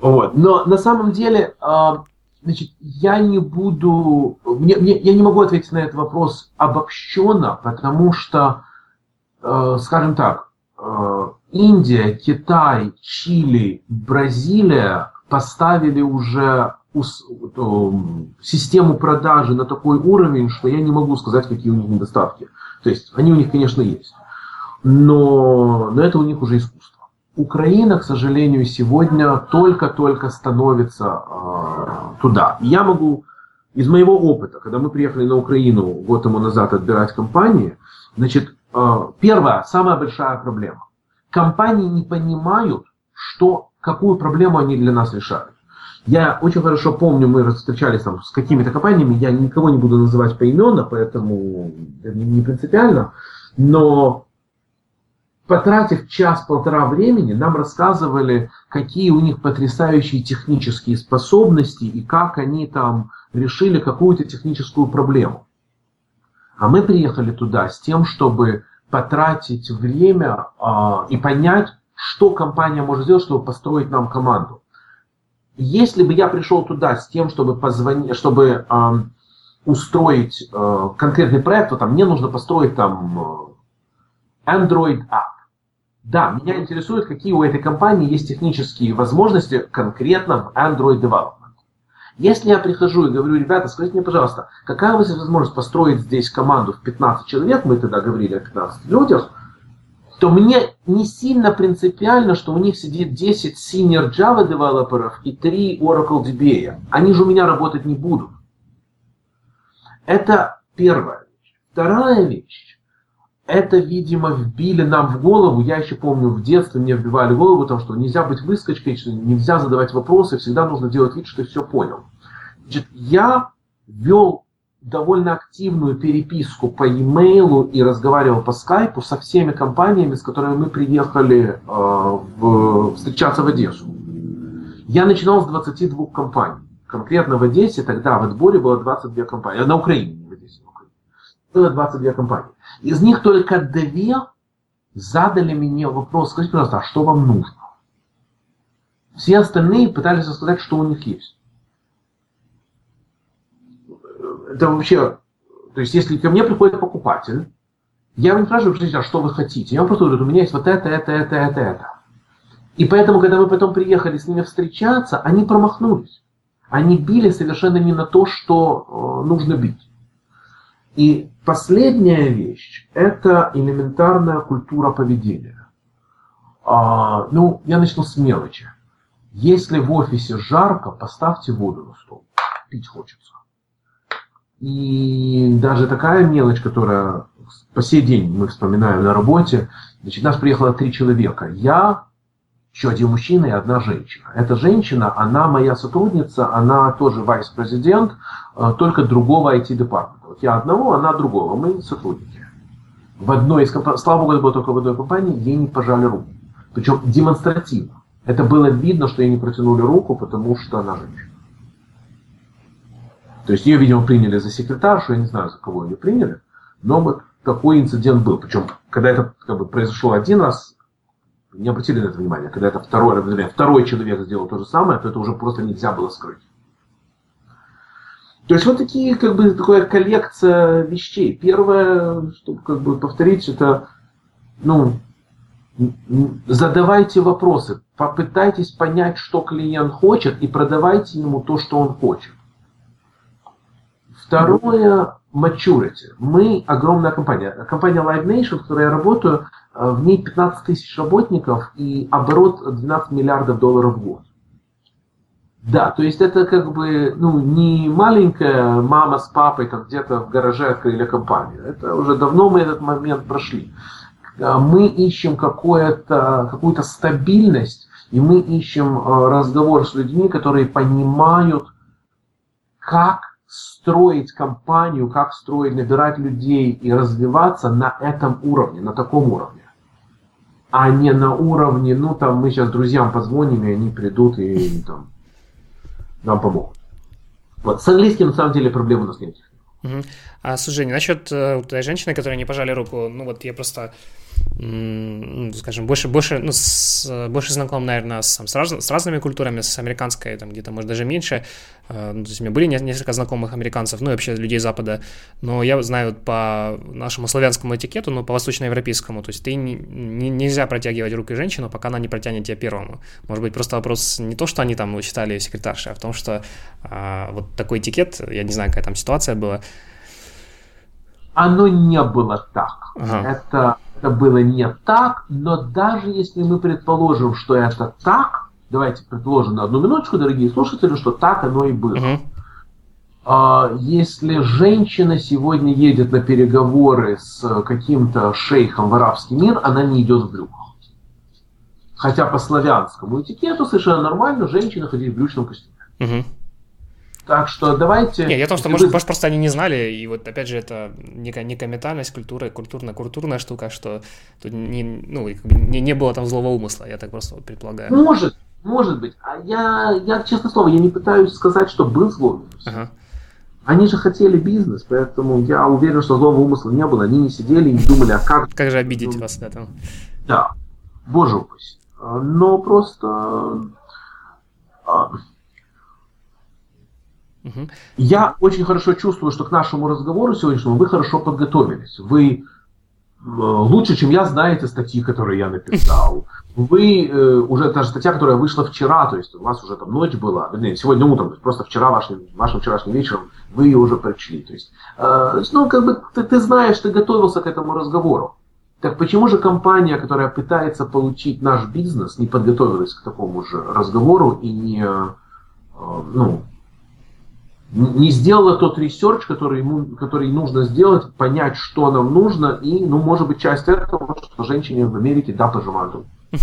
Вот. Но на самом деле, значит, я не буду, мне, мне, я не могу ответить на этот вопрос обобщенно, потому что Э, скажем так, э, Индия, Китай, Чили, Бразилия поставили уже систему продажи на такой уровень, что я не могу сказать, какие у них недостатки. То есть они у них, конечно, есть. Но, но это у них уже искусство. Украина, к сожалению, сегодня только-только становится э, туда. я могу из моего опыта, когда мы приехали на Украину год тому назад отбирать компании, значит, Э, первая, самая большая проблема. Компании не понимают, что, какую проблему они для нас решают. Я очень хорошо помню, мы встречались там с какими-то компаниями, я никого не буду называть поименно, поэтому не принципиально, но потратив час-полтора времени, нам рассказывали, какие у них потрясающие технические способности и как они там решили какую-то техническую проблему. А мы приехали туда с тем, чтобы потратить время э, и понять, что компания может сделать, чтобы построить нам команду. Если бы я пришел туда с тем, чтобы позвонить, чтобы э, устроить э, конкретный проект, то там мне нужно построить там Android App. Да, меня интересует, какие у этой компании есть технические возможности конкретно в Android Development. Если я прихожу и говорю, ребята, скажите мне, пожалуйста, какая у вас возможность построить здесь команду в 15 человек, мы тогда говорили о 15 людях, то мне не сильно принципиально, что у них сидит 10 senior Java девелоперов и 3 Oracle DBA. Они же у меня работать не будут. Это первая вещь. Вторая вещь это, видимо, вбили нам в голову. Я еще помню, в детстве мне вбивали в голову, том, что нельзя быть выскочкой, что нельзя задавать вопросы, всегда нужно делать вид, что ты все понял. Значит, я вел довольно активную переписку по e-mail и разговаривал по скайпу со всеми компаниями, с которыми мы приехали э, в, встречаться в Одессу. Я начинал с 22 компаний. Конкретно в Одессе тогда в отборе было 22 компании. На Украине, не в Одессе. Было 22 компании. Из них только две задали мне вопрос, скажите, пожалуйста, а что вам нужно? Все остальные пытались сказать, что у них есть. Это вообще, то есть если ко мне приходит покупатель, я его не спрашиваю, а что вы хотите. Я вам просто говорю, у меня есть вот это, это, это, это, это. И поэтому, когда мы потом приехали с ними встречаться, они промахнулись. Они били совершенно не на то, что э, нужно бить. И последняя вещь – это элементарная культура поведения. А, ну, я начну с мелочи. Если в офисе жарко, поставьте воду на стол. Пить хочется. И даже такая мелочь, которая по сей день мы вспоминаем на работе, значит, нас приехало три человека. Я, еще один мужчина и одна женщина. Эта женщина, она моя сотрудница, она тоже вайс-президент, э, только другого IT-департамента. Я одного, она другого. Мы сотрудники. В одной из компаний, слава богу, это было только в одной компании, ей не пожали руку. Причем демонстративно. это было видно, что ей не протянули руку, потому что она женщина. То есть ее, видимо, приняли за секретаршу, я не знаю, за кого ее приняли, но вот такой инцидент был. Причем, когда это как бы, произошло один раз, не обратили на это внимание. Когда это второй, например, второй человек сделал то же самое, то это уже просто нельзя было скрыть. То есть вот такие, как бы, такая коллекция вещей. Первое, чтобы как бы повторить, это, ну, задавайте вопросы, попытайтесь понять, что клиент хочет, и продавайте ему то, что он хочет. Второе, maturity. Мы огромная компания. Компания Live Nation, в которой я работаю, э, в ней 15 тысяч работников и оборот 12 миллиардов долларов в год. Да, то есть это как бы ну, не маленькая мама с папой там где-то в гараже открыли компанию. Это уже давно мы этот момент прошли. Э, мы ищем какую-то какую стабильность, и мы ищем э, разговор с людьми, которые понимают, как строить компанию, как строить, набирать людей и развиваться на этом уровне, на таком уровне. А не на уровне, ну там мы сейчас друзьям позвоним, и они придут и там нам помогут. Вот. С английским на самом деле проблем у нас нет. Угу. А слушай, насчет э, той женщины, которая не пожали руку, ну вот я просто скажем, больше, больше, ну, с, больше знаком, наверное, с, с, раз, с разными культурами, с американской, там, где-то, может, даже меньше. Э, ну, то есть у меня были несколько знакомых американцев, ну, и вообще людей Запада, но я знаю по нашему славянскому этикету, ну, по восточноевропейскому, то есть ты не, не, нельзя протягивать руки женщину, пока она не протянет тебя первому. Может быть, просто вопрос не то, что они там считали секретаршей, а в том, что а, вот такой этикет, я не знаю, какая там ситуация была, оно не было так. Ага. Это это было не так, но даже если мы предположим, что это так, давайте предположим на одну минуточку, дорогие слушатели, что так оно и было. Uh-huh. Если женщина сегодня едет на переговоры с каким-то шейхом в арабский мир, она не идет в брюках. Хотя по славянскому этикету совершенно нормально женщина ходить в брючном костюме. Uh-huh. Так что давайте... Не, я о том, что, может, может, просто они не знали, и вот, опять же, это некая, некая ментальность, культура, культурно-культурная штука, что тут не, ну, не, не было там злого умысла, я так просто предполагаю. Может, может быть. А я, я, честно слово, я не пытаюсь сказать, что был злой умысел. Ага. Они же хотели бизнес, поэтому я уверен, что злого умысла не было. Они не сидели и не думали, а как... Как же обидеть вас, да, там? Да, боже упаси. Но просто а, Я очень хорошо чувствую, что к нашему разговору сегодняшнему вы хорошо подготовились. Вы э, лучше, чем я, знаете статьи, которые я написал. Вы э, уже та же статья, которая вышла вчера, то есть у вас уже там ночь была, вернее, сегодня утром, то есть просто вчера, вашим, вашим вчерашним вечером, вы ее уже прочли. То есть, э, ну, как бы ты, ты знаешь, ты готовился к этому разговору. Так почему же компания, которая пытается получить наш бизнес, не подготовилась к такому же разговору и не, э, ну, не сделала тот research, который, ему, который нужно сделать, понять, что нам нужно, и, ну, может быть, часть этого, что женщине в Америке, да, пожимают руку. *laughs*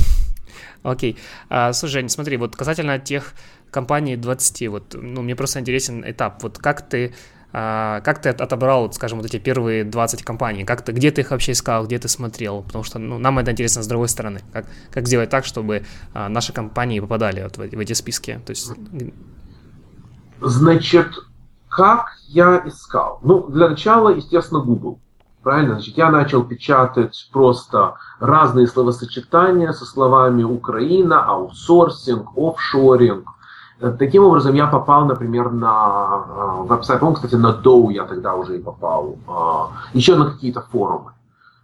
Окей. Okay. А, слушай, Жень, смотри, вот касательно тех компаний 20, вот, ну, мне просто интересен этап. Вот как ты, а, как ты отобрал, вот, скажем, вот эти первые 20 компаний? Как ты, где ты их вообще искал, где ты смотрел? Потому что, ну, нам это интересно с другой стороны. Как, как сделать так, чтобы а, наши компании попадали вот в, в эти списки? То есть Значит, как я искал? Ну, для начала, естественно, Google. Правильно? Значит, я начал печатать просто разные словосочетания со словами Украина, аутсорсинг, офшоринг. Таким образом, я попал, например, на э, веб-сайт, по кстати, на Dow я тогда уже и попал, э, еще на какие-то форумы.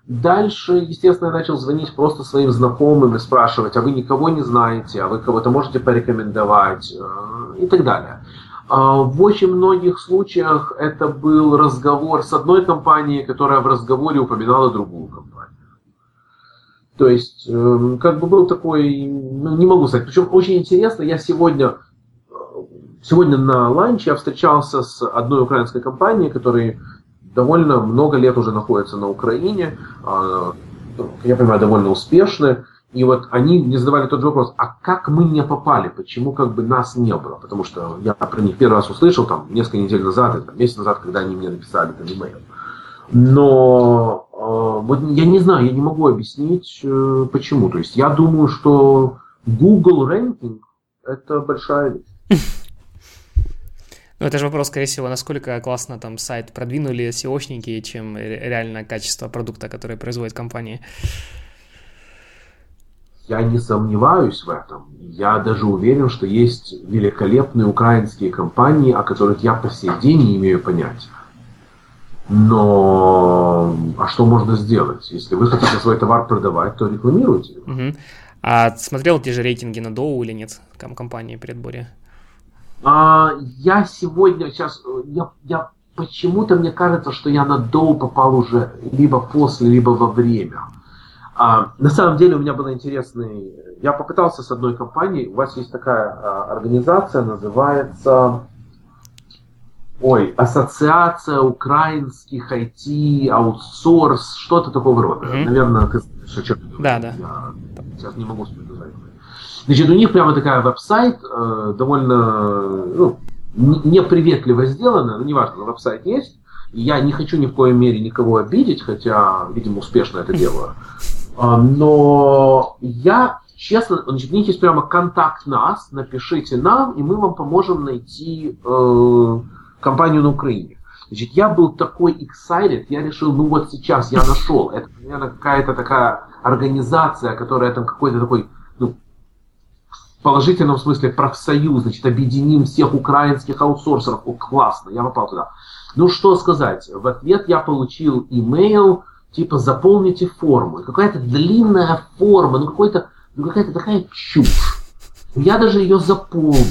Дальше, естественно, я начал звонить просто своим знакомым и спрашивать, а вы никого не знаете, а вы кого-то можете порекомендовать э, и так далее. А, в очень многих случаях это был разговор с одной компанией, которая в разговоре упоминала другую компанию. То есть, эм, как бы был такой, ну, не могу сказать. Причем очень интересно, я сегодня, э, сегодня на ланче я встречался с одной украинской компанией, которая довольно много лет уже находится на Украине, а, я понимаю, довольно успешны. И вот они мне задавали тот же вопрос, а как мы не попали, почему как бы нас не было? Потому что я про них первый раз услышал там несколько недель назад, или, там, месяц назад, когда они мне написали там имейл. Но э, вот я не знаю, я не могу объяснить, э, почему. То есть я думаю, что Google ranking – это большая вещь. Ну, это же вопрос, скорее всего, насколько классно там сайт продвинули SEOшники, чем реально качество продукта, который производит компания. Я не сомневаюсь в этом. Я даже уверен, что есть великолепные украинские компании, о которых я по сей день не имею понятия. Но а что можно сделать? Если вы хотите свой товар продавать, то рекламируйте его. Угу. А смотрел те же рейтинги на Доу или нет компании при отборе? А, я сегодня сейчас, я, я почему-то мне кажется, что я на Доу попал уже либо после, либо во время. А, на самом деле у меня было интересный... Я попытался с одной компанией, у вас есть такая а, организация, называется... Ой, Ассоциация украинских IT, аутсорс, что-то такого рода. Mm-hmm. Наверное, ты знаешь, о чем Да, да. Я сейчас не могу вспомнить Значит, у них прямо такая веб-сайт, э, довольно ну, неприветливо сделана, но неважно, веб-сайт есть. Я не хочу ни в коей мере никого обидеть, хотя, видимо, успешно это делаю. А, но я, честно, значит, у них есть прямо контакт нас, напишите нам, и мы вам поможем найти э, компанию на Украине. Значит, я был такой excited, я решил, ну вот сейчас я нашел. Это, наверное, какая-то такая организация, которая там какой-то такой, ну, в положительном смысле профсоюз, значит, объединим всех украинских аутсорсеров. О, классно, я попал туда. Ну, что сказать, в ответ я получил имейл, типа заполните форму. Какая-то длинная форма, ну какой-то, ну какая-то такая чушь. Я даже ее заполнил.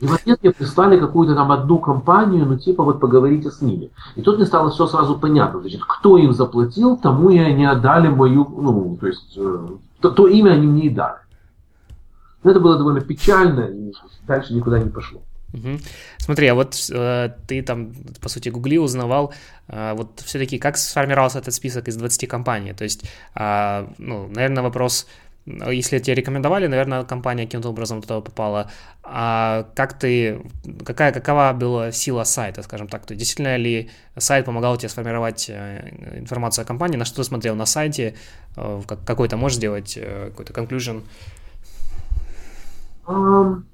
И в ответ мне прислали какую-то там одну компанию, ну типа вот поговорите с ними. И тут мне стало все сразу понятно. Значит, кто им заплатил, тому и они отдали мою, ну, то есть, э, то, то имя они мне и дали. Но это было довольно печально, и дальше никуда не пошло. Угу. Смотри, а вот э, ты там, по сути, гугли, узнавал, э, вот все-таки как сформировался этот список из 20 компаний? То есть, э, ну, наверное, вопрос, если тебе рекомендовали, наверное, компания каким-то образом туда попала. А как ты, какая, какова была сила сайта, скажем так? То есть, действительно ли сайт помогал тебе сформировать э, информацию о компании? На что ты смотрел на сайте? Э, какой-то можешь сделать э, какой-то conclusion? Um...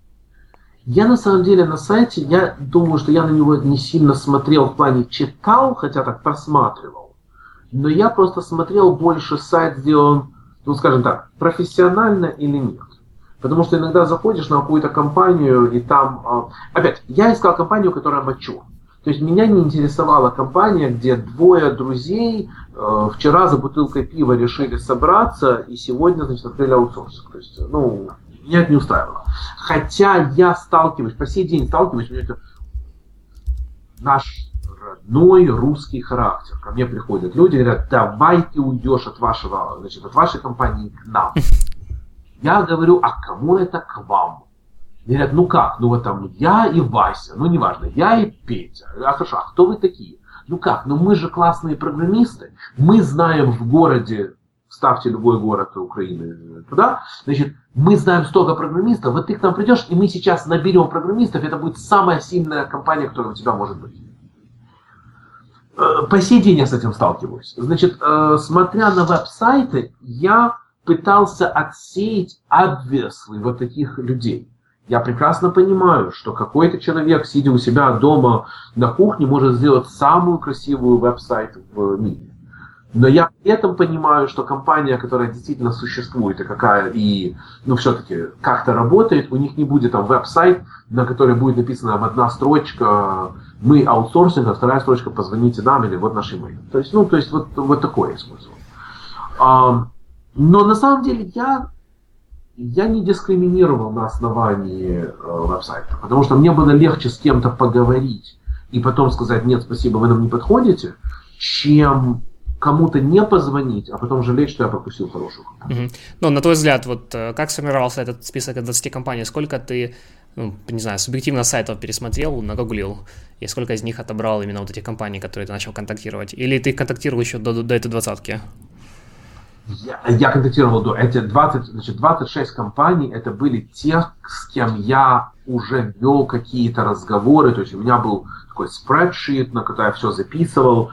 Я на самом деле на сайте, я думаю, что я на него не сильно смотрел в плане читал, хотя так просматривал. Но я просто смотрел больше сайт, где он, ну скажем так, профессионально или нет. Потому что иногда заходишь на какую-то компанию, и там... А, опять, я искал компанию, которая мачу. То есть меня не интересовала компания, где двое друзей э, вчера за бутылкой пива решили собраться и сегодня, значит, открыли аутсорсинг. То есть, ну, меня это не устраивало. Хотя я сталкиваюсь, по сей день сталкиваюсь, у меня это наш родной русский характер. Ко мне приходят люди и говорят, давай ты уйдешь от вашего, значит, от вашей компании к нам. Я говорю, а кому это к вам? Говорят, ну как, ну вот там я и Вася, ну неважно, я и Петя. А хорошо, а кто вы такие? Ну как, ну мы же классные программисты, мы знаем в городе ставьте любой город Украины туда, значит, мы знаем столько программистов, вот ты к нам придешь, и мы сейчас наберем программистов, это будет самая сильная компания, которая у тебя может быть. Э, по сей день я с этим сталкиваюсь. Значит, э, смотря на веб-сайты, я пытался отсеять obviously вот таких людей. Я прекрасно понимаю, что какой-то человек, сидя у себя дома на кухне, может сделать самую красивую веб-сайт в мире. Но я при этом понимаю, что компания, которая действительно существует и какая и, ну, все-таки как-то работает, у них не будет там веб-сайт, на которой будет написана одна строчка «Мы аутсорсинг», а вторая строчка «Позвоните нам» или «Вот наш email». То есть, ну, то есть вот, вот такое использовал. А, но на самом деле я, я не дискриминировал на основании э, веб-сайта, потому что мне было легче с кем-то поговорить и потом сказать «Нет, спасибо, вы нам не подходите», чем кому-то не позвонить, а потом жалеть, что я пропустил хорошую компанию. Угу. Ну, на твой взгляд, вот э, как сформировался этот список из 20 компаний? Сколько ты, ну, не знаю, субъективно сайтов пересмотрел, нагуглил, и сколько из них отобрал именно вот эти компании, которые ты начал контактировать? Или ты контактировал еще до, до этой двадцатки? Я, я контактировал до эти 20, значит, 26 компаний, это были те, с кем я уже вел какие-то разговоры, то есть у меня был такой спредшит, на который я все записывал,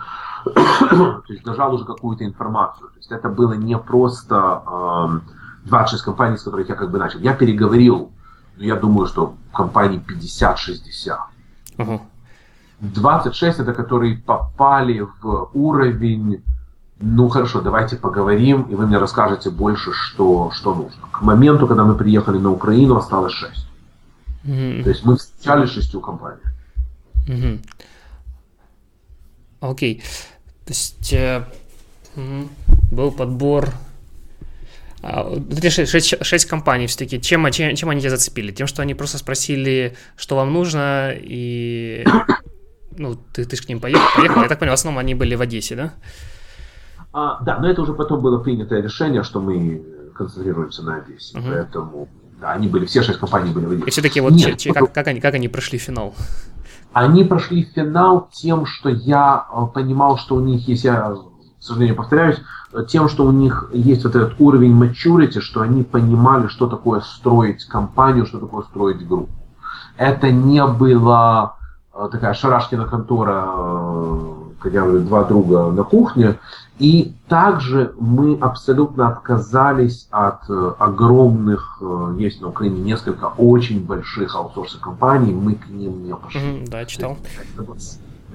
то есть нажал уже какую-то информацию. То есть это было не просто, 26 компаний, с которых я как бы начал. Я переговорил, но я думаю, что компаний 50-60. Угу. 26 это которые попали в уровень, ну хорошо, давайте поговорим, и вы мне расскажете больше, что, что нужно. К моменту, когда мы приехали на Украину, осталось 6. Mm-hmm. То есть мы встречались шестью компаниями. Mm-hmm. Окей. То есть э, был подбор а, эти шесть, шесть компаний все-таки, чем, чем, чем они тебя зацепили? Тем, что они просто спросили, что вам нужно, и ну, ты, ты же к ним поехал, поехал. Я так понял, в основном они были в Одессе, да? А, да, но это уже потом было принятое решение, что мы концентрируемся на Одессе. Угу. Поэтому да, они были, все шесть компаний были в Одессе. И все-таки вот Нет, че, как, как, они, как они прошли финал? Они прошли финал тем, что я э, понимал, что у них есть, я, к сожалению, повторяюсь, тем, что у них есть вот этот уровень maturity, что они понимали, что такое строить компанию, что такое строить группу. Это не было Э, такая шарашкина контора, э, как я говорю, два друга на кухне. И также мы абсолютно отказались от э, огромных, есть на Украине несколько очень больших аутсорсинг компаний, мы к ним не пошли. Mm-hmm, да, читал. Это было,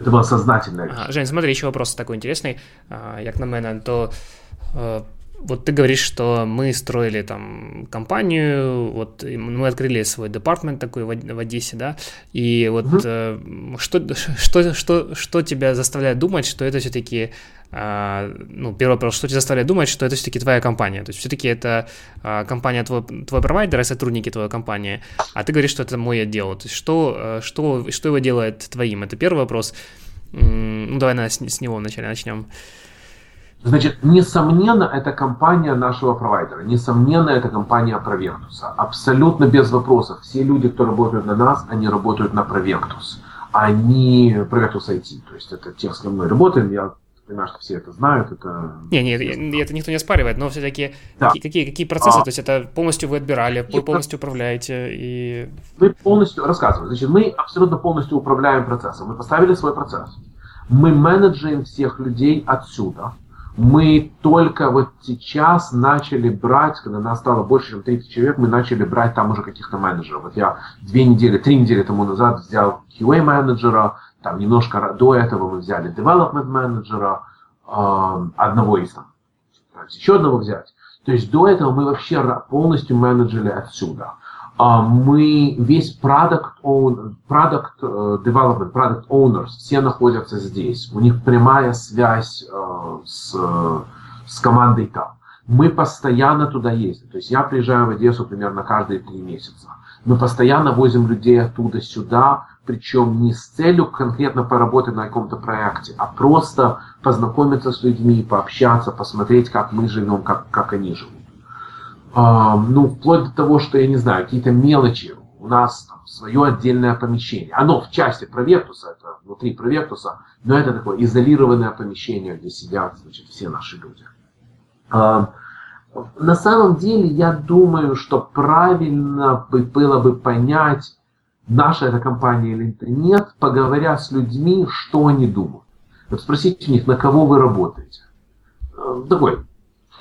это было сознательное решение. Ага, Жень, смотри, еще вопрос такой интересный, як на мене, то вот ты говоришь, что мы строили там компанию, вот мы открыли свой департмент такой в, в Одессе, да, и вот угу. э, что, что, что, что тебя заставляет думать, что это все-таки, э, ну, первый вопрос, что тебя заставляет думать, что это все-таки твоя компания, то есть все-таки это э, компания твой, твой провайдер и сотрудники твоей компании, а ты говоришь, что это мой отдел, то есть что, э, что, что его делает твоим, это первый вопрос, ну, давай на, с, с него вначале начнем. Значит, несомненно, это компания нашего провайдера. Несомненно, это компания Proventus. Абсолютно без вопросов. Все люди, кто работают на нас, они работают на Proventus. Они Proventus IT. То есть это те, с кем мы работаем. Я понимаю, что все это знают. Это... Не, не, это никто не оспаривает, но все-таки да. какие, какие, какие процессы? А... То есть это полностью вы отбирали, вы полностью управляете и... Мы полностью, рассказываем. Значит, мы абсолютно полностью управляем процессом. Мы поставили свой процесс. Мы менеджерим всех людей отсюда мы только вот сейчас начали брать, когда нас стало больше, чем 30 человек, мы начали брать там уже каких-то менеджеров. Вот я две недели, три недели тому назад взял QA-менеджера, там немножко до этого мы взяли development менеджера, э, одного из там, еще одного взять. То есть до этого мы вообще полностью менеджили отсюда. А, мы весь product, own, product э, development, product owners, все находятся здесь. У них прямая связь э, с, с командой там. Мы постоянно туда ездим. То есть я приезжаю в Одессу примерно каждые три месяца. Мы постоянно возим людей оттуда сюда, причем не с целью конкретно поработать на каком-то проекте, а просто познакомиться с людьми, пообщаться, посмотреть, как мы живем, как, как они живут ну, вплоть до того, что, я не знаю, какие-то мелочи, у нас там, свое отдельное помещение. Оно в части Провектуса, это внутри Провектуса, но это такое изолированное помещение, где сидят значит, все наши люди. На самом деле, я думаю, что правильно бы было бы понять, наша эта компания или нет, поговоря с людьми, что они думают. Вот спросите у них, на кого вы работаете. Такой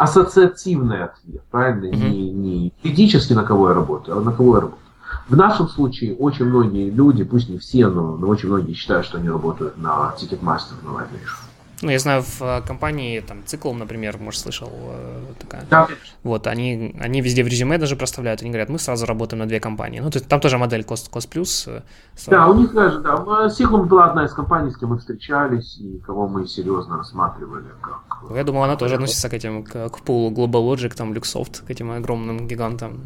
ассоциативный ответ, правильно? Mm-hmm. Не, не физически на кого я работаю, а на кого я работаю. В нашем случае очень многие люди, пусть не все, но, но очень многие считают, что они работают на Ticketmaster, на Live Nation. Ну, я знаю, в э, компании, там, Циклом, например, может, слышал э, такая. Да. Вот, они, они везде в резюме даже проставляют, они говорят, мы сразу работаем на две компании. Ну, то есть там тоже модель Cost, Cost Plus. Э, да, у них даже, да. Циклом была одна из компаний, с кем мы встречались и кого мы серьезно рассматривали как... Я думал, она тоже относится к этим, к, к пулу Global Logic, там, Luxoft, к этим огромным гигантам.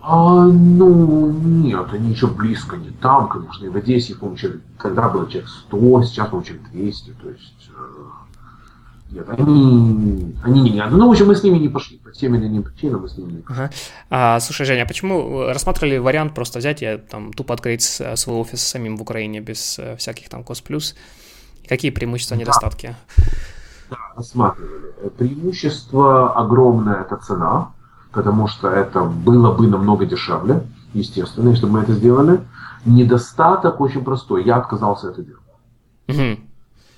А, ну, нет, они еще близко не там, конечно. И в Одессе, помню, человек, тогда было человек 100, сейчас, по человек 200. То есть, э, нет, они, они не рядом. Ну, в общем, мы с ними не пошли. По тем или иным причинам мы с ними не пошли. Ага. А, слушай, Женя, а почему рассматривали вариант просто взять и там тупо открыть свой офис самим в Украине без э, всяких там кост плюс? Какие преимущества, недостатки? Да, рассматривали. Преимущество огромное – это цена потому что это было бы намного дешевле, естественно, если бы мы это сделали. Недостаток очень простой. Я отказался это делать. Угу.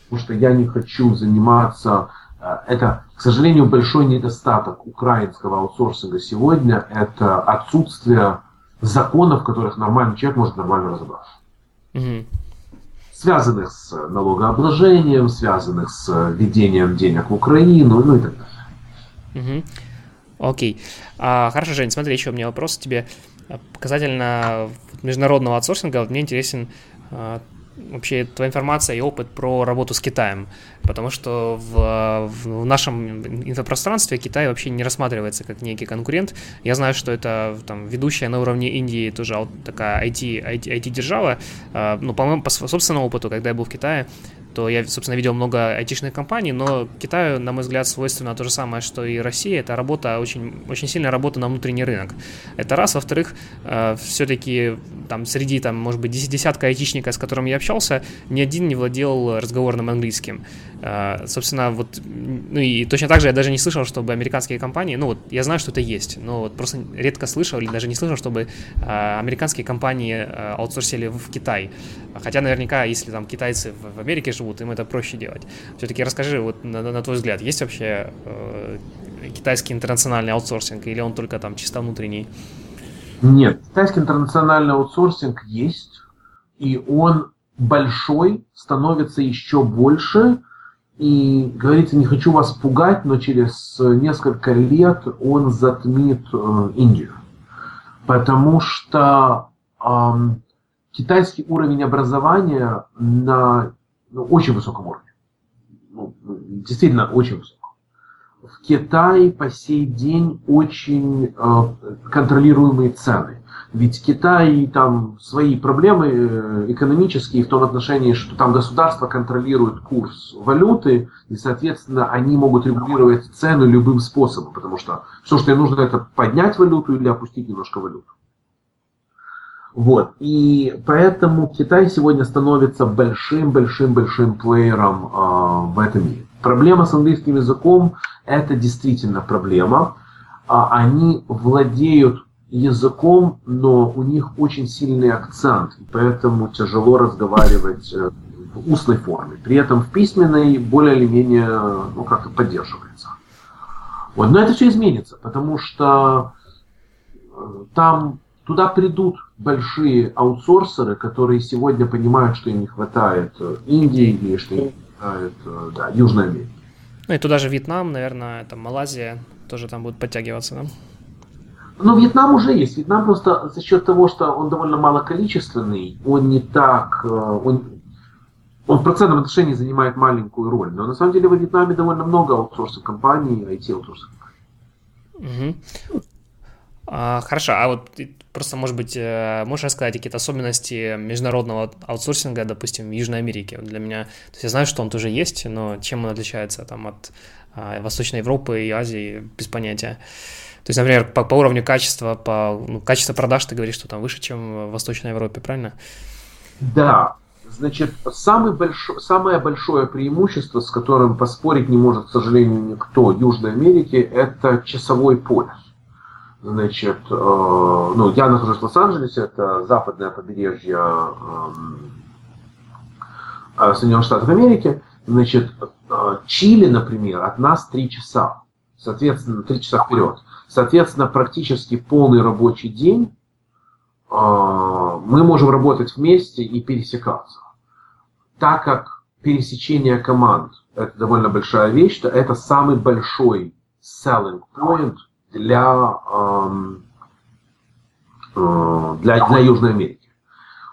Потому что я не хочу заниматься... Э, это К сожалению, большой недостаток украинского аутсорсинга сегодня – это отсутствие законов, в которых нормальный человек может нормально разобраться. Угу. Связанных с налогообложением, связанных с введением денег в Украину, ну и так далее. Угу. Окей. А, хорошо, Жень, смотри, еще у меня вопрос тебе. Показательно международного аутсорсинга мне интересен вообще твоя информация и опыт про работу с Китаем, потому что в, в нашем инфопространстве Китай вообще не рассматривается как некий конкурент. Я знаю, что это там ведущая на уровне Индии тоже такая IT, IT, IT-держава. А, ну, по-моему, по собственному опыту, когда я был в Китае, то я, собственно, видел много айтишных компаний, но Китаю, на мой взгляд, свойственно то же самое, что и Россия. Это работа, очень, очень сильная работа на внутренний рынок. Это раз. Во-вторых, э, все-таки там среди, там, может быть, десятка айтишников, с которым я общался, ни один не владел разговорным английским. Э, собственно, вот, ну и точно так же я даже не слышал, чтобы американские компании, ну вот, я знаю, что это есть, но вот просто редко слышал или даже не слышал, чтобы э, американские компании э, аутсорсили в Китай. Хотя наверняка, если там китайцы в Америке живут, им это проще делать. Все-таки расскажи, вот на, на твой взгляд, есть вообще э, китайский интернациональный аутсорсинг или он только там чисто внутренний? Нет, китайский интернациональный аутсорсинг есть, и он большой, становится еще больше, и говорится, не хочу вас пугать, но через несколько лет он затмит э, Индию. Потому что э, китайский уровень образования на ну, очень высоком уровне. Ну, действительно, очень высоком. В Китае по сей день очень э, контролируемые цены. Ведь Китай там свои проблемы э, экономические в том отношении, что там государство контролирует курс валюты, и, соответственно, они могут регулировать цену любым способом, потому что все, что им нужно, это поднять валюту или опустить немножко валюту. Вот. И поэтому Китай сегодня становится большим-большим-большим плеером э, в этом мире. Проблема с английским языком – это действительно проблема. А они владеют языком, но у них очень сильный акцент, и поэтому тяжело разговаривать э, в устной форме. При этом в письменной более или менее ну, как-то поддерживается. Вот. Но это все изменится, потому что э, там туда придут большие аутсорсеры, которые сегодня понимают, что им не хватает э, Индии и что им не хватает да, Южной Америки. Ну и туда же Вьетнам, наверное, это Малайзия тоже там будет подтягиваться, да? Ну, Вьетнам уже есть. Вьетнам просто за счет того, что он довольно малоколичественный, он не так... Э, он, он в процентном отношении занимает маленькую роль. Но на самом деле во Вьетнаме довольно много аутсорсов компаний, IT-аутсорсов. Угу. А, хорошо, а вот просто, может быть, э, можешь рассказать какие-то особенности международного аутсорсинга, допустим, в Южной Америке? Для меня, то есть я знаю, что он тоже есть, но чем он отличается там от а, Восточной Европы и Азии, без понятия. То есть, например, по, по уровню качества, по ну, качество продаж ты говоришь, что там выше, чем в Восточной Европе, правильно? Да. Значит, самый большой, самое большое преимущество, с которым поспорить не может, к сожалению, никто Южной Америки, это часовой пояс. Значит, э, ну, я нахожусь в Лос-Анджелесе, это западное побережье э, Соединенных Штатов Америки. Значит, э, Чили, например, от нас 3 часа. Соответственно, 3 часа вперед. Соответственно, практически полный рабочий день а, мы можем работать вместе и пересекаться. Так как пересечение команд – это довольно большая вещь, то это самый большой selling point для, э, для, для Южной Америки.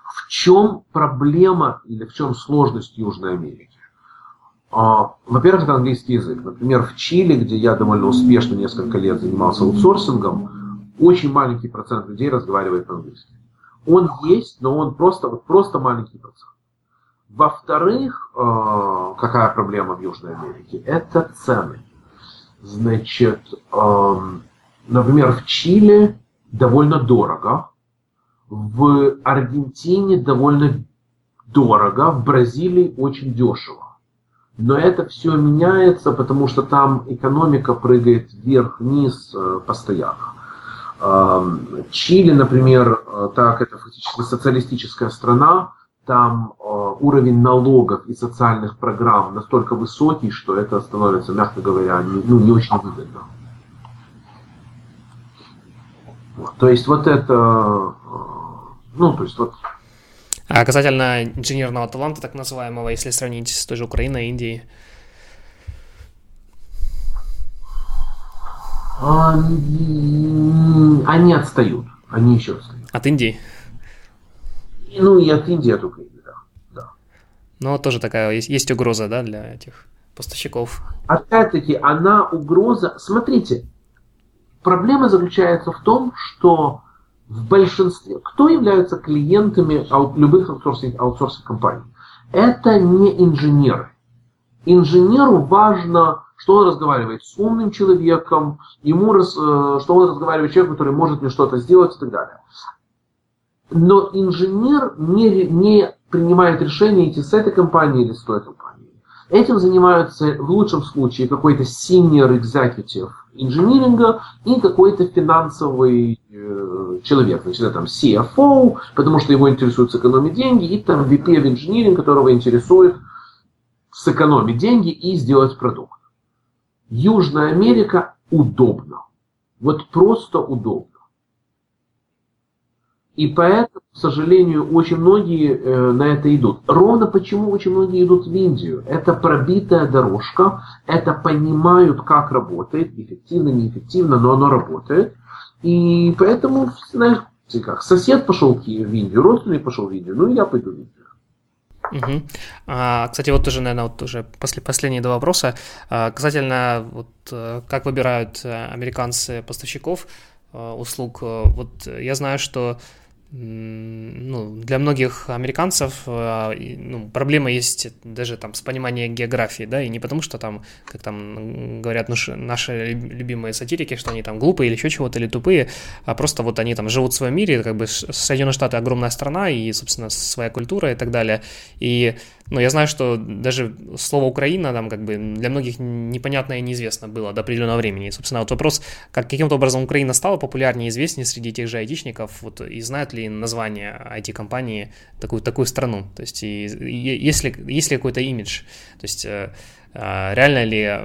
В чем проблема или в чем сложность Южной Америки? А, во-первых, это английский язык. Например, в Чили, где я довольно успешно несколько лет занимался аутсорсингом, очень маленький процент людей разговаривает по-английски. Он есть, но он просто, вот просто маленький процент. Во-вторых, а, какая проблема в Южной Америке? Это цены. Значит, например, в Чили довольно дорого, в Аргентине довольно дорого, в Бразилии очень дешево. Но это все меняется, потому что там экономика прыгает вверх-вниз э, постоянно. Чили, например, э, так это фактически социалистическая страна, там э, уровень налогов и социальных программ настолько высокий, что это становится, мягко говоря, не, ну, не очень выгодно. Вот, то есть вот это, ну, то есть вот а касательно инженерного таланта, так называемого, если сравнить с той же Украиной, Индией? Они отстают. Они еще отстают. От Индии? Ну и от Индии, от Украины, да. да. Но тоже такая есть, есть угроза, да, для этих поставщиков. Опять-таки, она угроза. Смотрите, проблема заключается в том, что в большинстве, кто являются клиентами любых аутсорсинг, аутсорсинг компаний? Это не инженеры. Инженеру важно, что он разговаривает с умным человеком, ему, э, что он разговаривает с человеком, который может мне что-то сделать и так далее. Но инженер не, не принимает решение идти с этой компанией или с той компанией. Этим занимаются в лучшем случае какой-то senior executive инжиниринга и какой-то финансовый э, человек, значит, там CFO, потому что его интересует сэкономить деньги, и там VP of Engineering, которого интересует сэкономить деньги и сделать продукт. Южная Америка удобно. Вот просто удобно. И поэтому, к сожалению, очень многие э, на это идут. Ровно почему очень многие идут в Индию. Это пробитая дорожка, это понимают, как работает, эффективно, неэффективно, но оно работает. И поэтому, знаешь, как, сосед пошел в Индию, родственник пошел в Индию, ну и я пойду в Индию. Угу. А, кстати, вот тоже, наверное, вот уже после, последние два вопроса. А, касательно вот э, как выбирают э, американцы поставщиков э, услуг. Вот я знаю, что ну, для многих американцев а, ну, проблема есть даже там с пониманием географии, да, и не потому что там, как там говорят наши любимые сатирики, что они там глупые или еще чего-то, или тупые, а просто вот они там живут в своем мире, как бы Соединенные Штаты огромная страна и, собственно, своя культура и так далее, и но я знаю, что даже слово Украина там как бы для многих непонятно и неизвестно было до определенного времени. И, собственно, вот вопрос, как каким-то образом Украина стала популярнее и известнее среди тех же айтишников, вот, и знают ли название IT-компании такую, такую страну? То есть, и, и, есть, ли, есть ли какой-то имидж? То есть, э, а, реально ли,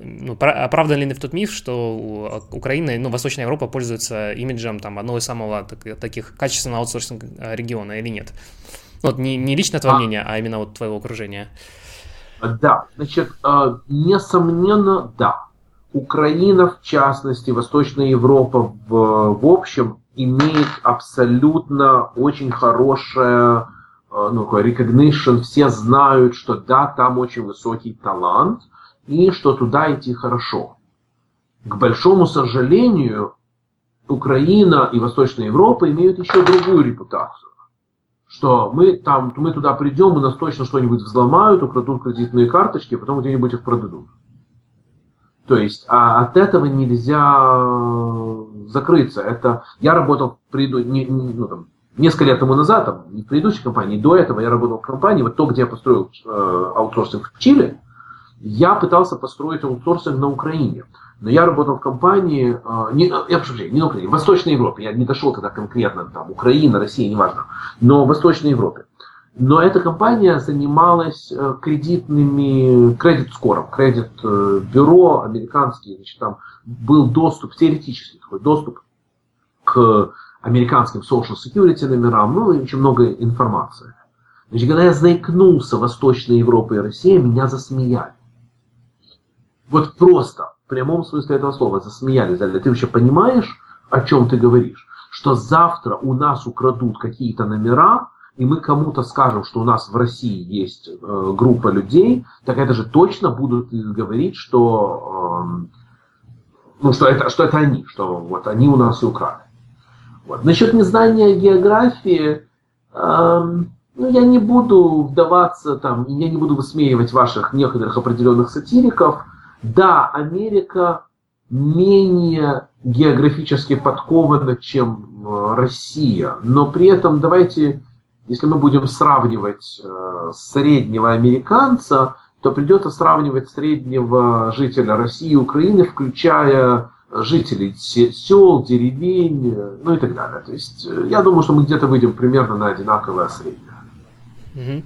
ну, оправдан ли в тот миф, что Украина, ну, Восточная Европа пользуется имиджем там одного из самого так, таких качественного аутсорсинг региона или нет? Вот не, не лично твое а, мнение, а именно вот твоего окружения. Да, значит, э, несомненно, да. Украина, в частности, Восточная Европа в, в общем, имеет абсолютно очень хорошее э, ну, recognition, все знают, что да, там очень высокий талант, и что туда идти хорошо. К большому сожалению, Украина и Восточная Европа имеют еще другую репутацию что мы там, мы туда придем, у нас точно что-нибудь взломают, украдут кредитные карточки, а потом где-нибудь их продадут. То есть а от этого нельзя закрыться. Это я работал приду, не, не, ну, там, несколько лет тому назад, там, не в предыдущей компании, до этого я работал в компании, вот то, где я построил э, аутсорсинг в Чили, я пытался построить аутсорсинг на Украине. Но я работал в компании, а, не, я прошу не на Украине, в Восточной Европе. Я не дошел тогда конкретно, там, Украина, Россия, неважно, но в Восточной Европе. Но эта компания занималась э, кредитными, кредит-скором, кредит-бюро американские, значит, там был доступ, теоретический такой доступ к американским social security номерам, ну и очень много информации. Значит, когда я заикнулся Восточной Европы и России, меня засмеяли. Вот просто в прямом смысле этого слова засмеялись. Ты вообще понимаешь, о чем ты говоришь? Что завтра у нас украдут какие-то номера, и мы кому-то скажем, что у нас в России есть э, группа людей, так это же точно будут говорить, что, э, ну, что, это, что это они, что вот они у нас и украли. Вот. Насчет незнания географии, э, ну, я не буду вдаваться там, я не буду высмеивать ваших некоторых определенных сатириков, да, Америка менее географически подкована, чем э, Россия, но при этом давайте, если мы будем сравнивать э, среднего американца, то придется сравнивать среднего жителя России и Украины, включая жителей сел, деревень, ну и так далее. То есть э, я думаю, что мы где-то выйдем примерно на одинаковое среднее. Угу.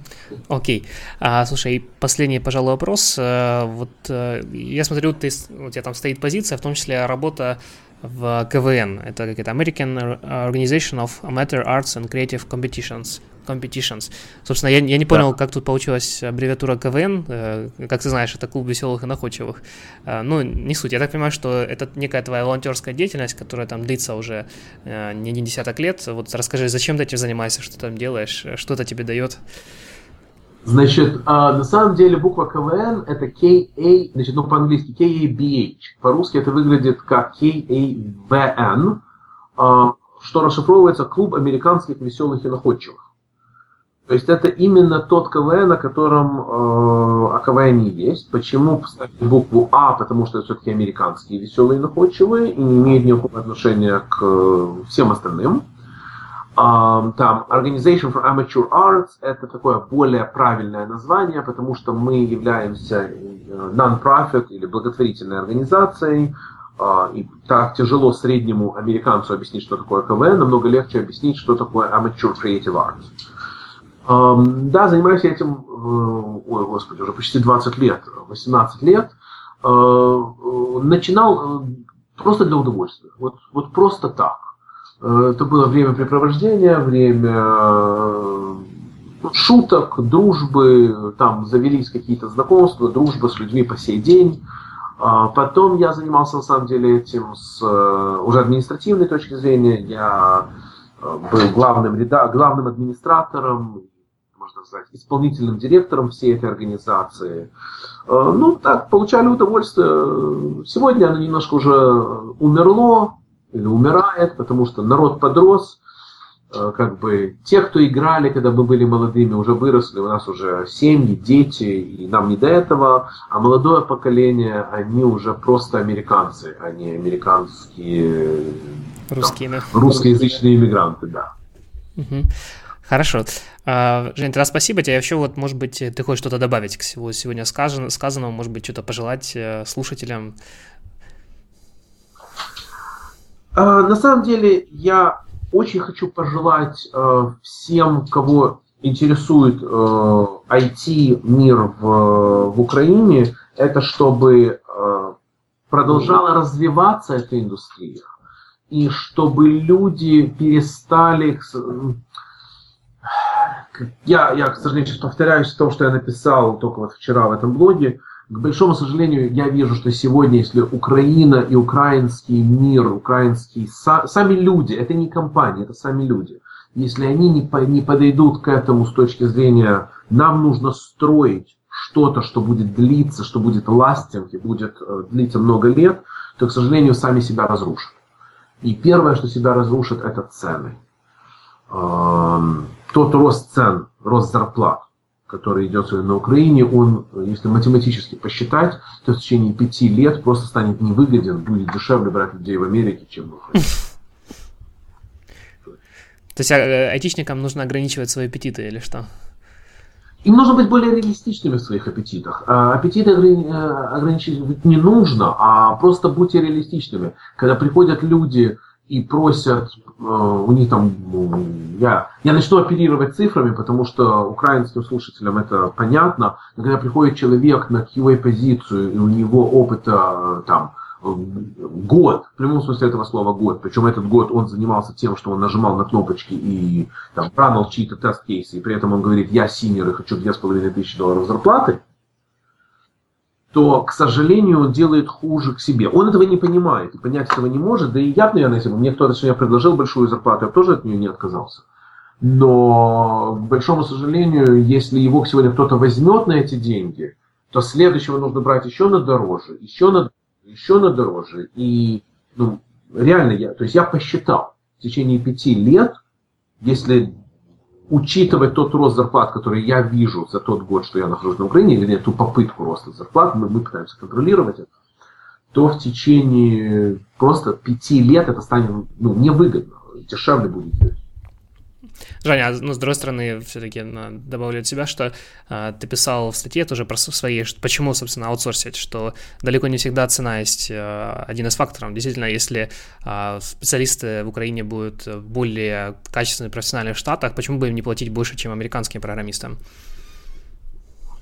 Окей. А, слушай, последний, пожалуй, вопрос. Э, вот э, я смотрю, ты, у тебя там стоит позиция, в том числе работа в КВН. Это какая-то American Organization of Amateur Arts and Creative Competitions. Competitions. Собственно, я, я не понял, да. как тут получилась аббревиатура КВН. Э, как ты знаешь, это клуб веселых и находчивых. Ну, не суть. Я так понимаю, что это некая твоя волонтерская деятельность, которая там длится уже не, не десяток лет. Вот расскажи, зачем ты этим занимаешься, что ты там делаешь, что это тебе дает? Значит, а, на самом деле буква КВН это KA, значит, ну по-английски KABH. По-русски это выглядит как KAVN, а, что расшифровывается Клуб американских веселых и находчивых. То есть это именно тот КВН, о котором э, о КВН есть. Почему поставили букву А? Потому что это все-таки американские веселые и находчивые и не имеют никакого отношения к всем остальным. Um, там Organization for Amateur Arts это такое более правильное название, потому что мы являемся э, non-profit или благотворительной организацией, uh, и так тяжело среднему американцу объяснить, что такое КВН, намного легче объяснить, что такое Amateur Creative Arts. Um, да, занимаюсь этим, uh, ой, господи, уже почти 20 лет, 18 лет. Uh, начинал просто для удовольствия, вот, вот просто так. Э, это было времяпрепровождение, время э, шуток, дружбы, там завелись какие-то знакомства, дружба с людьми по сей день. А потом я занимался на самом деле этим с э, уже административной точки зрения. Я был главным, реда, главным администратором, можно сказать, исполнительным директором всей этой организации. Ну, так, получали удовольствие. Сегодня оно немножко уже умерло, или умирает, потому что народ подрос, э, как бы те, кто играли, когда мы были молодыми, уже выросли, у нас уже семьи, дети, и нам не до этого, а молодое поколение, они уже просто американцы, они американские русские, да. русскоязычные иммигранты, да. Угу. Хорошо. А, Жень, тогда спасибо тебе. Еще вот, может быть, ты хочешь что-то добавить к всего сегодня сказанному, может быть, что-то пожелать э, слушателям Э, на самом деле, я очень хочу пожелать э, всем, кого интересует IT-мир э, в, в Украине, это чтобы продолжала развиваться эта индустрия, и чтобы люди перестали... Я, я, к сожалению, повторяюсь в том, что я написал только вот вчера в этом блоге, к большому сожалению, я вижу, что сегодня, если Украина и украинский мир, украинские сами люди, это не компания, это сами люди, если они не, по, не подойдут к этому с точки зрения, нам нужно строить что-то, что будет длиться, что будет ластинг и будет э, длиться много лет, то, к сожалению, сами себя разрушат. И первое, что себя разрушит, это цены. Тот рост цен, рост зарплат, который идет на Украине, он, если математически посчитать, то в течение пяти лет просто станет невыгоден, будет дешевле брать людей в Америке, чем в Украине. То есть э, айтишникам нужно ограничивать свои аппетиты или что? Им нужно быть более реалистичными в своих аппетитах. А аппетиты э, ограничивать не нужно, а просто будьте реалистичными. Когда приходят люди и просят Э, у них там, ну, я, я начну оперировать цифрами, потому что украинским слушателям это понятно, но когда приходит человек на QA-позицию, и у него опыта там год, в прямом смысле этого слова год, причем этот год он занимался тем, что он нажимал на кнопочки и там ранил чьи-то тест-кейсы, и при этом он говорит, я senior и хочу 2500 долларов зарплаты, то, к сожалению, он делает хуже к себе. Он этого не понимает и понять этого не может. Да и я, наверное, если бы мне кто-то сегодня предложил большую зарплату, я тоже от нее не отказался. Но, к большому сожалению, если его сегодня кто-то возьмет на эти деньги, то следующего нужно брать еще на дороже, еще на, еще на дороже. И ну, реально я, то есть я посчитал, в течение пяти лет, если учитывать тот рост зарплат, который я вижу за тот год, что я нахожусь на Украине, или ту попытку роста зарплат, мы, мы пытаемся контролировать это, то в течение просто пяти лет это станет ну, невыгодно, дешевле будет Женя, ну, с другой стороны, все-таки добавлю от себя, что э, ты писал в статье тоже про свои, что, почему, собственно, аутсорсить, что далеко не всегда цена есть э, один из факторов. Действительно, если э, специалисты в Украине будут более качественные, профессиональные в Штатах, почему бы им не платить больше, чем американским программистам?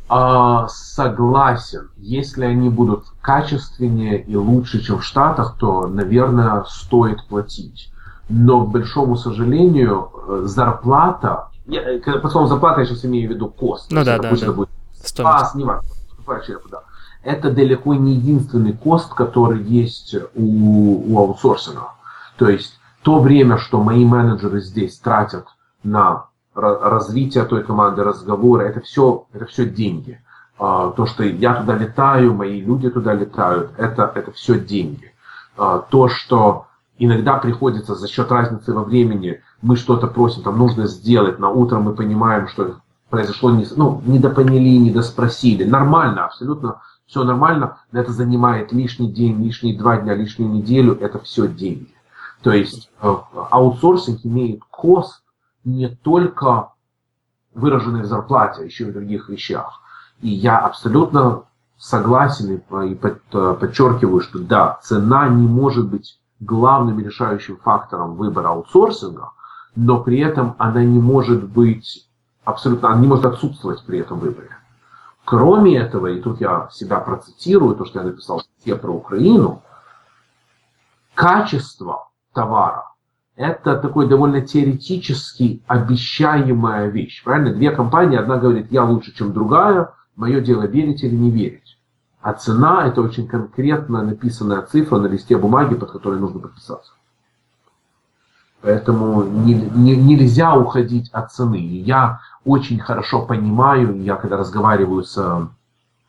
А, согласен. Если они будут качественнее и лучше, чем в Штатах, то, наверное, стоит платить. Но, к большому сожалению, э, зарплата, я, э, по словам зарплата я сейчас имею в виду кост. Ну да, да, да. Будет спас, не важно, да. Это далеко не единственный кост, который есть у, у аутсорсинга. То есть то время, что мои менеджеры здесь тратят на развитие той команды, разговоры, это все, это все деньги. А, то, что я туда летаю, мои люди туда летают, это, это все деньги. А, то, что иногда приходится за счет разницы во времени, мы что-то просим, там нужно сделать, на утро мы понимаем, что произошло, не, ну, недопоняли, недоспросили. Нормально, абсолютно все нормально, но это занимает лишний день, лишние два дня, лишнюю неделю, это все деньги. То есть э, аутсорсинг имеет кост, не только выраженный в зарплате, а еще и в других вещах. И я абсолютно согласен и подчеркиваю, что да, цена не может быть главным решающим фактором выбора аутсорсинга, но при этом она не может быть абсолютно, она не может отсутствовать при этом выборе. Кроме этого, и тут я себя процитирую, то, что я написал в про Украину, качество товара это такой довольно теоретически обещаемая вещь. Правильно? Две компании, одна говорит, я лучше, чем другая, мое дело верить или не верить. А цена – это очень конкретно написанная цифра на листе бумаги, под которой нужно подписаться. Поэтому не, не, нельзя уходить от цены. Я очень хорошо понимаю, я когда разговариваю с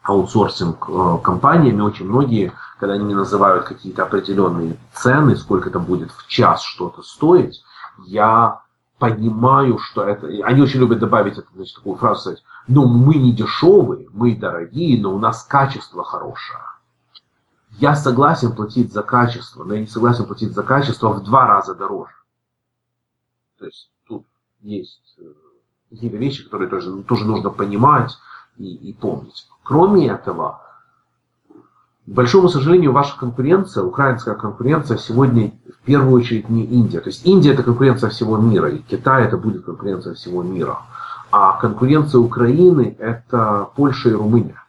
аутсорсинг э, компаниями, очень многие когда они мне называют какие-то определенные цены, сколько это будет в час что-то стоить, я понимаю, что это... Они очень любят добавить это, значит, такую фразу, сказать, ну, мы не дешевые, мы дорогие, но у нас качество хорошее. Я согласен платить за качество, но я не согласен платить за качество в два раза дороже. То есть тут есть э, какие-то вещи, которые тоже, тоже нужно понимать и, и помнить. Кроме этого, к большому сожалению, ваша конкуренция, украинская конкуренция сегодня в первую очередь не Индия. То есть Индия это конкуренция всего мира, и Китай это будет конкуренция всего мира. А конкуренция Украины это Польша и Румыния.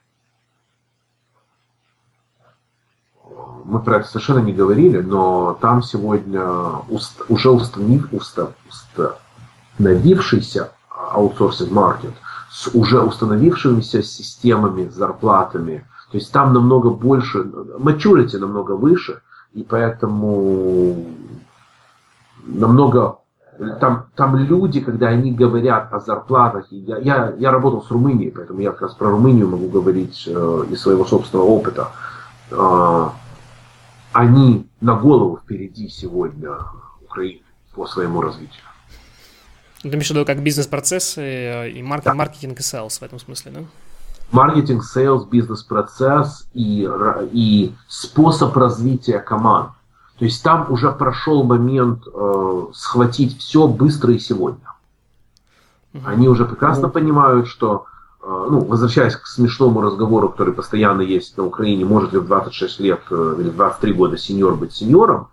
Мы про это совершенно не говорили, но там сегодня уст, уже установив, уста, установившийся аутсорсинг маркет с уже установившимися системами, зарплатами, то есть там намного больше, maturity намного выше, и поэтому намного там, там люди, когда они говорят о зарплатах, я, я, я работал с Румынией, поэтому я как раз про Румынию могу говорить э, из своего собственного опыта. Э, они на голову впереди сегодня Украины по своему развитию. Ты имеешь в виду как бизнес-процессы э, и маркетинг, да. маркетинг и sales в этом смысле, да? маркетинг, sales, бизнес-процесс и, и способ развития команд. То есть там уже прошел момент э, схватить все быстро и сегодня. Они уже прекрасно mm понимают, что, э, ну, возвращаясь к смешному разговору, который постоянно есть на Украине, может ли в 26 лет э, или 23 года сеньор быть сеньором,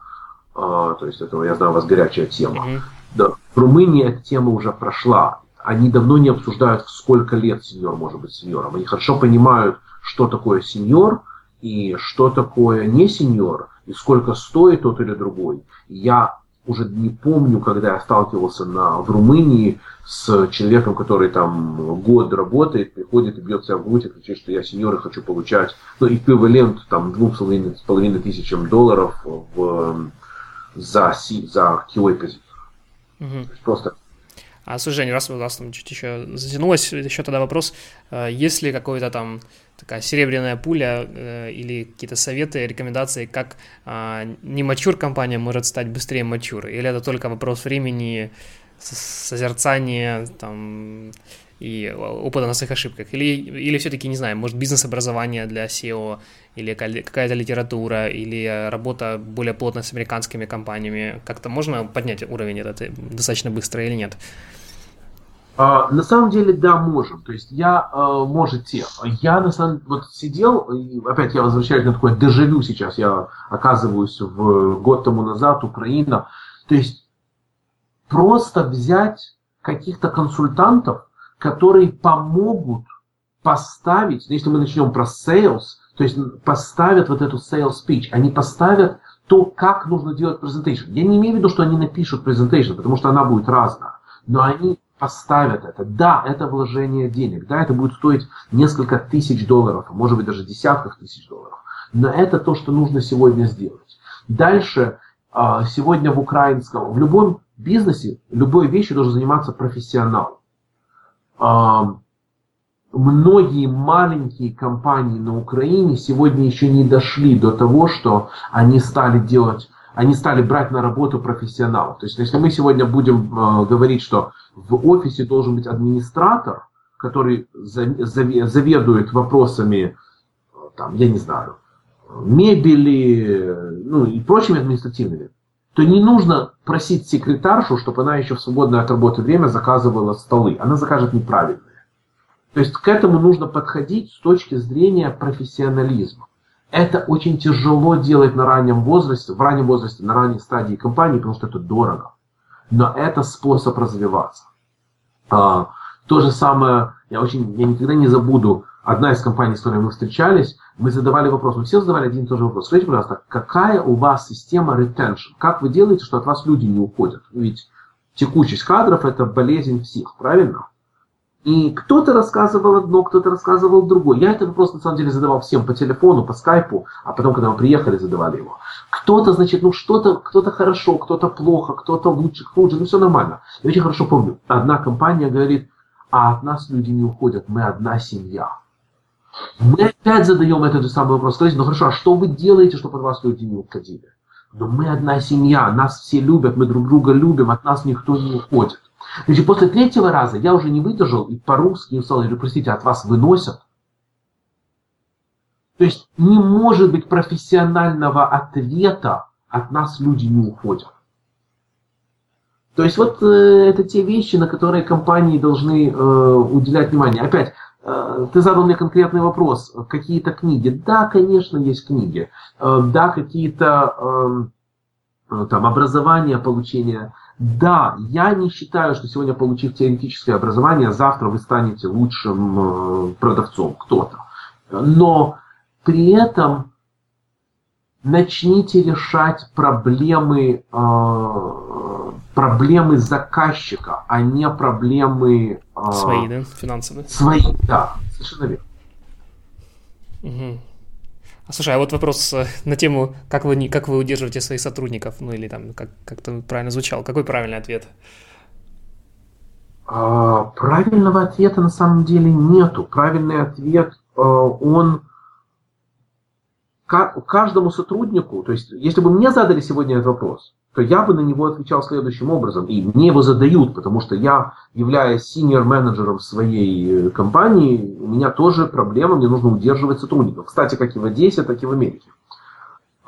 э, то есть это, я знаю, у вас горячая тема. Mm-hmm. Да. В Румынии эта тема уже прошла они давно не обсуждают, сколько лет сеньор может быть сеньором. Они хорошо понимают, что такое сеньор и что такое не сеньор, и сколько стоит тот или другой. Я уже не помню, когда я сталкивался на, в Румынии с человеком, который там год работает, приходит и бьет себя в грудь и кричит, что я сеньор и хочу получать ну, эквивалент там двух с половиной тысячам долларов в, за, за QA позицию. Угу. Просто а, слушай, Жень, раз у нас там чуть еще затянулось, еще тогда вопрос, э, есть ли какой-то там такая серебряная пуля э, или какие-то советы, рекомендации, как а, не мачур компания может стать быстрее мачур, или это только вопрос времени, созерцания, там, и опыта на своих ошибках? Или, или все-таки, не знаю, может, бизнес-образование для SEO, или какая-то литература, или работа более плотно с американскими компаниями? Как-то можно поднять уровень этот достаточно быстро или нет? Uh, на самом деле, да, можем. То есть я, uh, можете. Я на самом вот сидел, и опять я возвращаюсь на такое дежавю сейчас, я оказываюсь в год тому назад, Украина. То есть просто взять каких-то консультантов, которые помогут поставить, если мы начнем про sales, то есть поставят вот эту sales speech, они поставят то, как нужно делать presentation. Я не имею в виду, что они напишут presentation, потому что она будет разная, но они поставят это. Да, это вложение денег, да, это будет стоить несколько тысяч долларов, а может быть даже десятков тысяч долларов. Но это то, что нужно сегодня сделать. Дальше, а, сегодня в украинском, в любом бизнесе, любой вещи должен заниматься профессионал. Многие маленькие компании на Украине сегодня еще не дошли до того, что они стали делать, они стали брать на работу профессионалов. То есть, если мы сегодня будем э, говорить, что в офисе должен быть администратор, который заведует вопросами, там, я не знаю, мебели, ну и прочими административными, то не нужно просить секретаршу, чтобы она еще в свободное от работы время заказывала столы. Она закажет неправильные. То есть к этому нужно подходить с точки зрения профессионализма. Это очень тяжело делать на раннем возрасте, в раннем возрасте, на ранней стадии компании, потому что это дорого. Но это способ развиваться. А, то же самое, я очень, я никогда не забуду, одна из компаний, с которой мы встречались, мы задавали вопрос, мы все задавали один и тот же вопрос. Скажите, пожалуйста, какая у вас система retention? Как вы делаете, что от вас люди не уходят? Ведь текучесть кадров – это болезнь всех, правильно? И кто-то рассказывал одно, кто-то рассказывал другое. Я этот вопрос на самом деле задавал всем по телефону, по скайпу, а потом, когда мы приехали, задавали его. Кто-то, значит, ну что-то, кто-то хорошо, кто-то плохо, кто-то лучше, хуже, ну все нормально. Я очень хорошо помню, одна компания говорит, а от нас люди не уходят, мы одна семья. Мы опять задаем этот же самый вопрос. Скажите, ну хорошо, а что вы делаете, чтобы от вас люди не уходили? Но мы одна семья, нас все любят, мы друг друга любим, от нас никто не уходит. Значит, после третьего раза я уже не выдержал и по-русски сказал, говорю, простите, от вас выносят. То есть не может быть профессионального ответа, от нас люди не уходят. То есть вот э, это те вещи, на которые компании должны э, уделять внимание. Опять, э, ты задал мне конкретный вопрос. Какие-то книги? Да, конечно, есть книги. Э, да, какие-то эм, э, там образования, получения да, я не считаю, что сегодня, получив теоретическое образование, завтра вы станете лучшим э, продавцом, кто-то. Но при этом начните решать проблемы, э, проблемы заказчика, а не проблемы... Э, свои, да, финансовые? Свои, да, совершенно верно. Угу. А слушай, а вот вопрос э, на тему, как вы, как вы удерживаете своих сотрудников, ну или там, как, как то правильно звучал, какой правильный ответ? А, правильного ответа на самом деле нету. Правильный ответ, э, он каждому сотруднику, то есть если бы мне задали сегодня этот вопрос, то я бы на него отвечал следующим образом. И мне его задают, потому что я, являясь синьор-менеджером своей э, компании, у меня тоже проблема, мне нужно удерживать сотрудников. Кстати, как и в Одессе, так и в Америке.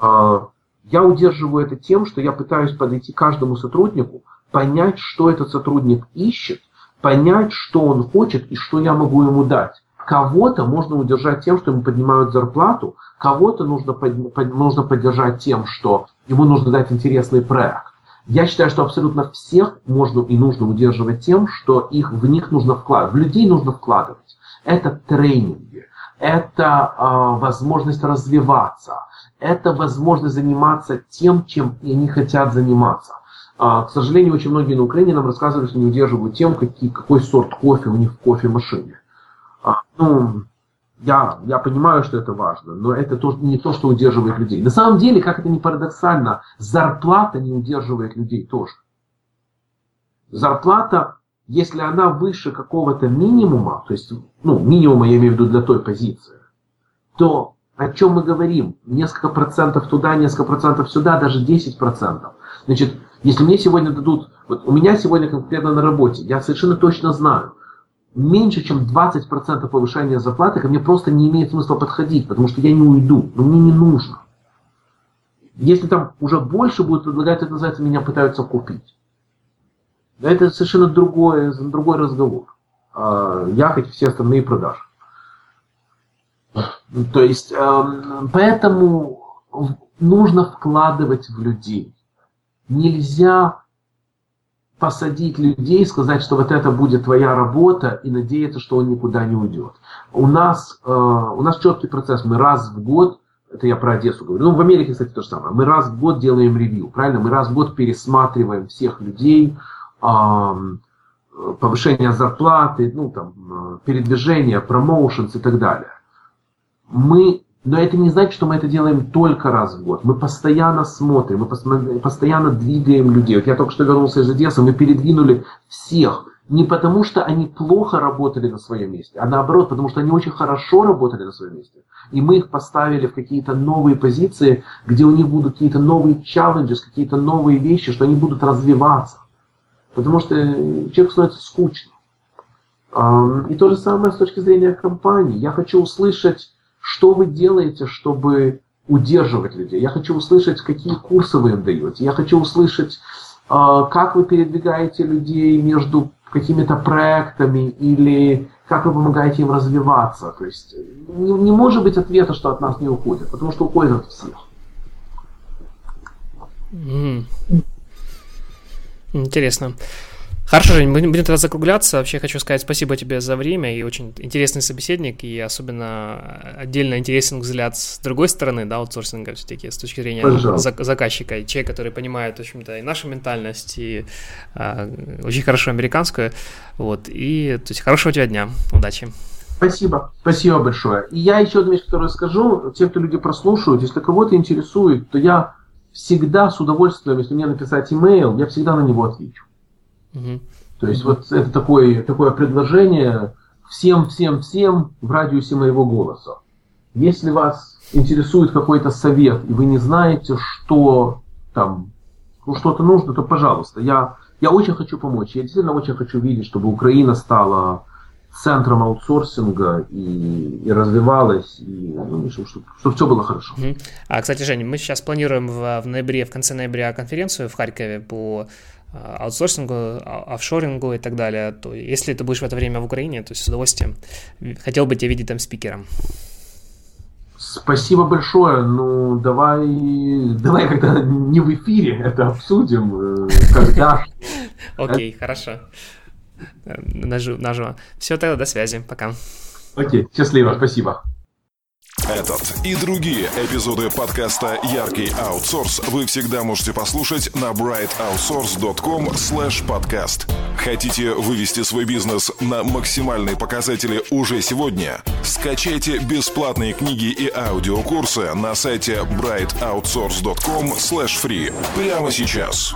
А, я удерживаю это тем, что я пытаюсь подойти к каждому сотруднику, понять, что этот сотрудник ищет, понять, что он хочет и что я могу ему дать. Кого-то можно удержать тем, что ему поднимают зарплату, кого-то нужно, под, под, нужно поддержать тем, что ему нужно дать интересный проект. Я считаю, что абсолютно всех можно и нужно удерживать тем, что их, в них нужно вкладывать, в людей нужно вкладывать. Это тренинги, это э, возможность развиваться, это возможность заниматься тем, чем они хотят заниматься. А, к сожалению, очень многие на Украине нам рассказывали, что не удерживают тем, какие, какой сорт кофе у них в кофемашине. А, ну, я, я понимаю, что это важно, но это то, не то, что удерживает людей. На самом деле, как это ни парадоксально, зарплата не удерживает людей тоже. Зарплата, если она выше какого-то минимума, то есть, ну, минимума я имею в виду для той позиции, то о чем мы говорим? Несколько процентов туда, несколько процентов сюда, даже 10 процентов. Значит, если мне сегодня дадут, вот у меня сегодня конкретно на работе, я совершенно точно знаю, меньше, чем 20% повышения зарплаты, ко мне просто не имеет смысла подходить, потому что я не уйду, но мне не нужно. Если там уже больше будет предлагать, это называется, меня пытаются купить. Это совершенно другой, другой разговор. А, я, как и все остальные, продажи. То есть, эм, поэтому нужно вкладывать в людей. Нельзя посадить людей, сказать, что вот это будет твоя работа и надеяться, что он никуда не уйдет. У нас, э, у нас четкий процесс. Мы раз в год, это я про Одессу говорю, ну в Америке, кстати, то же самое. Мы раз в год делаем ревью, правильно? Мы раз в год пересматриваем всех людей, э, повышение зарплаты, ну там, э, передвижение, промоушенс и так далее. Мы но это не значит, что мы это делаем только раз в год. Мы постоянно смотрим, мы постоянно двигаем людей. Вот я только что вернулся из Одессы, мы передвинули всех. Не потому, что они плохо работали на своем месте, а наоборот, потому что они очень хорошо работали на своем месте. И мы их поставили в какие-то новые позиции, где у них будут какие-то новые челленджи, какие-то новые вещи, что они будут развиваться. Потому что человек становится скучным. И то же самое с точки зрения компании. Я хочу услышать что вы делаете, чтобы удерживать людей? Я хочу услышать, какие курсы вы им даете. Я хочу услышать, а, как вы передвигаете людей между какими-то проектами или как вы помогаете им развиваться. То есть не, не может быть ответа, что от нас не уходят, потому что уходят всех. Интересно. Хорошо, Жень, будем, будем тогда закругляться. Вообще хочу сказать спасибо тебе за время и очень интересный собеседник, и особенно отдельно интересен взгляд с другой стороны, да, аутсорсинга все-таки, с точки зрения зак- заказчика, и человек, который понимает, в общем-то, и нашу ментальность, и а, очень хорошо американскую, вот, и, то есть, хорошего тебе дня, удачи. Спасибо, спасибо большое. И я еще одну вещь, которую скажу, те, кто люди прослушают, если кого-то интересует, то я всегда с удовольствием, если мне написать имейл, я всегда на него отвечу. Угу. То есть вот это такое, такое предложение всем, всем, всем в радиусе моего голоса. Если вас интересует какой-то совет, и вы не знаете, что там, ну, что-то нужно, то, пожалуйста, я, я очень хочу помочь. Я действительно очень хочу видеть, чтобы Украина стала центром аутсорсинга и, и развивалась, и ну, чтобы, чтобы, чтобы все было хорошо. А, кстати, Женя, мы сейчас планируем в, в ноябре, в конце ноября конференцию в Харькове по аутсорсингу, а, офшорингу и так далее, то если ты будешь в это время в Украине, то с удовольствием хотел бы тебя видеть там спикером. Спасибо большое. Ну, давай, давай когда не в эфире это обсудим, э, когда. *laughs* Окей, хорошо. Э, наживо. Все, тогда до связи. Пока. Окей, счастливо, спасибо. Этот и другие эпизоды подкаста «Яркий аутсорс» вы всегда можете послушать на brightoutsource.com podcast. Хотите вывести свой бизнес на максимальные показатели уже сегодня? Скачайте бесплатные книги и аудиокурсы на сайте brightoutsource.com free прямо сейчас.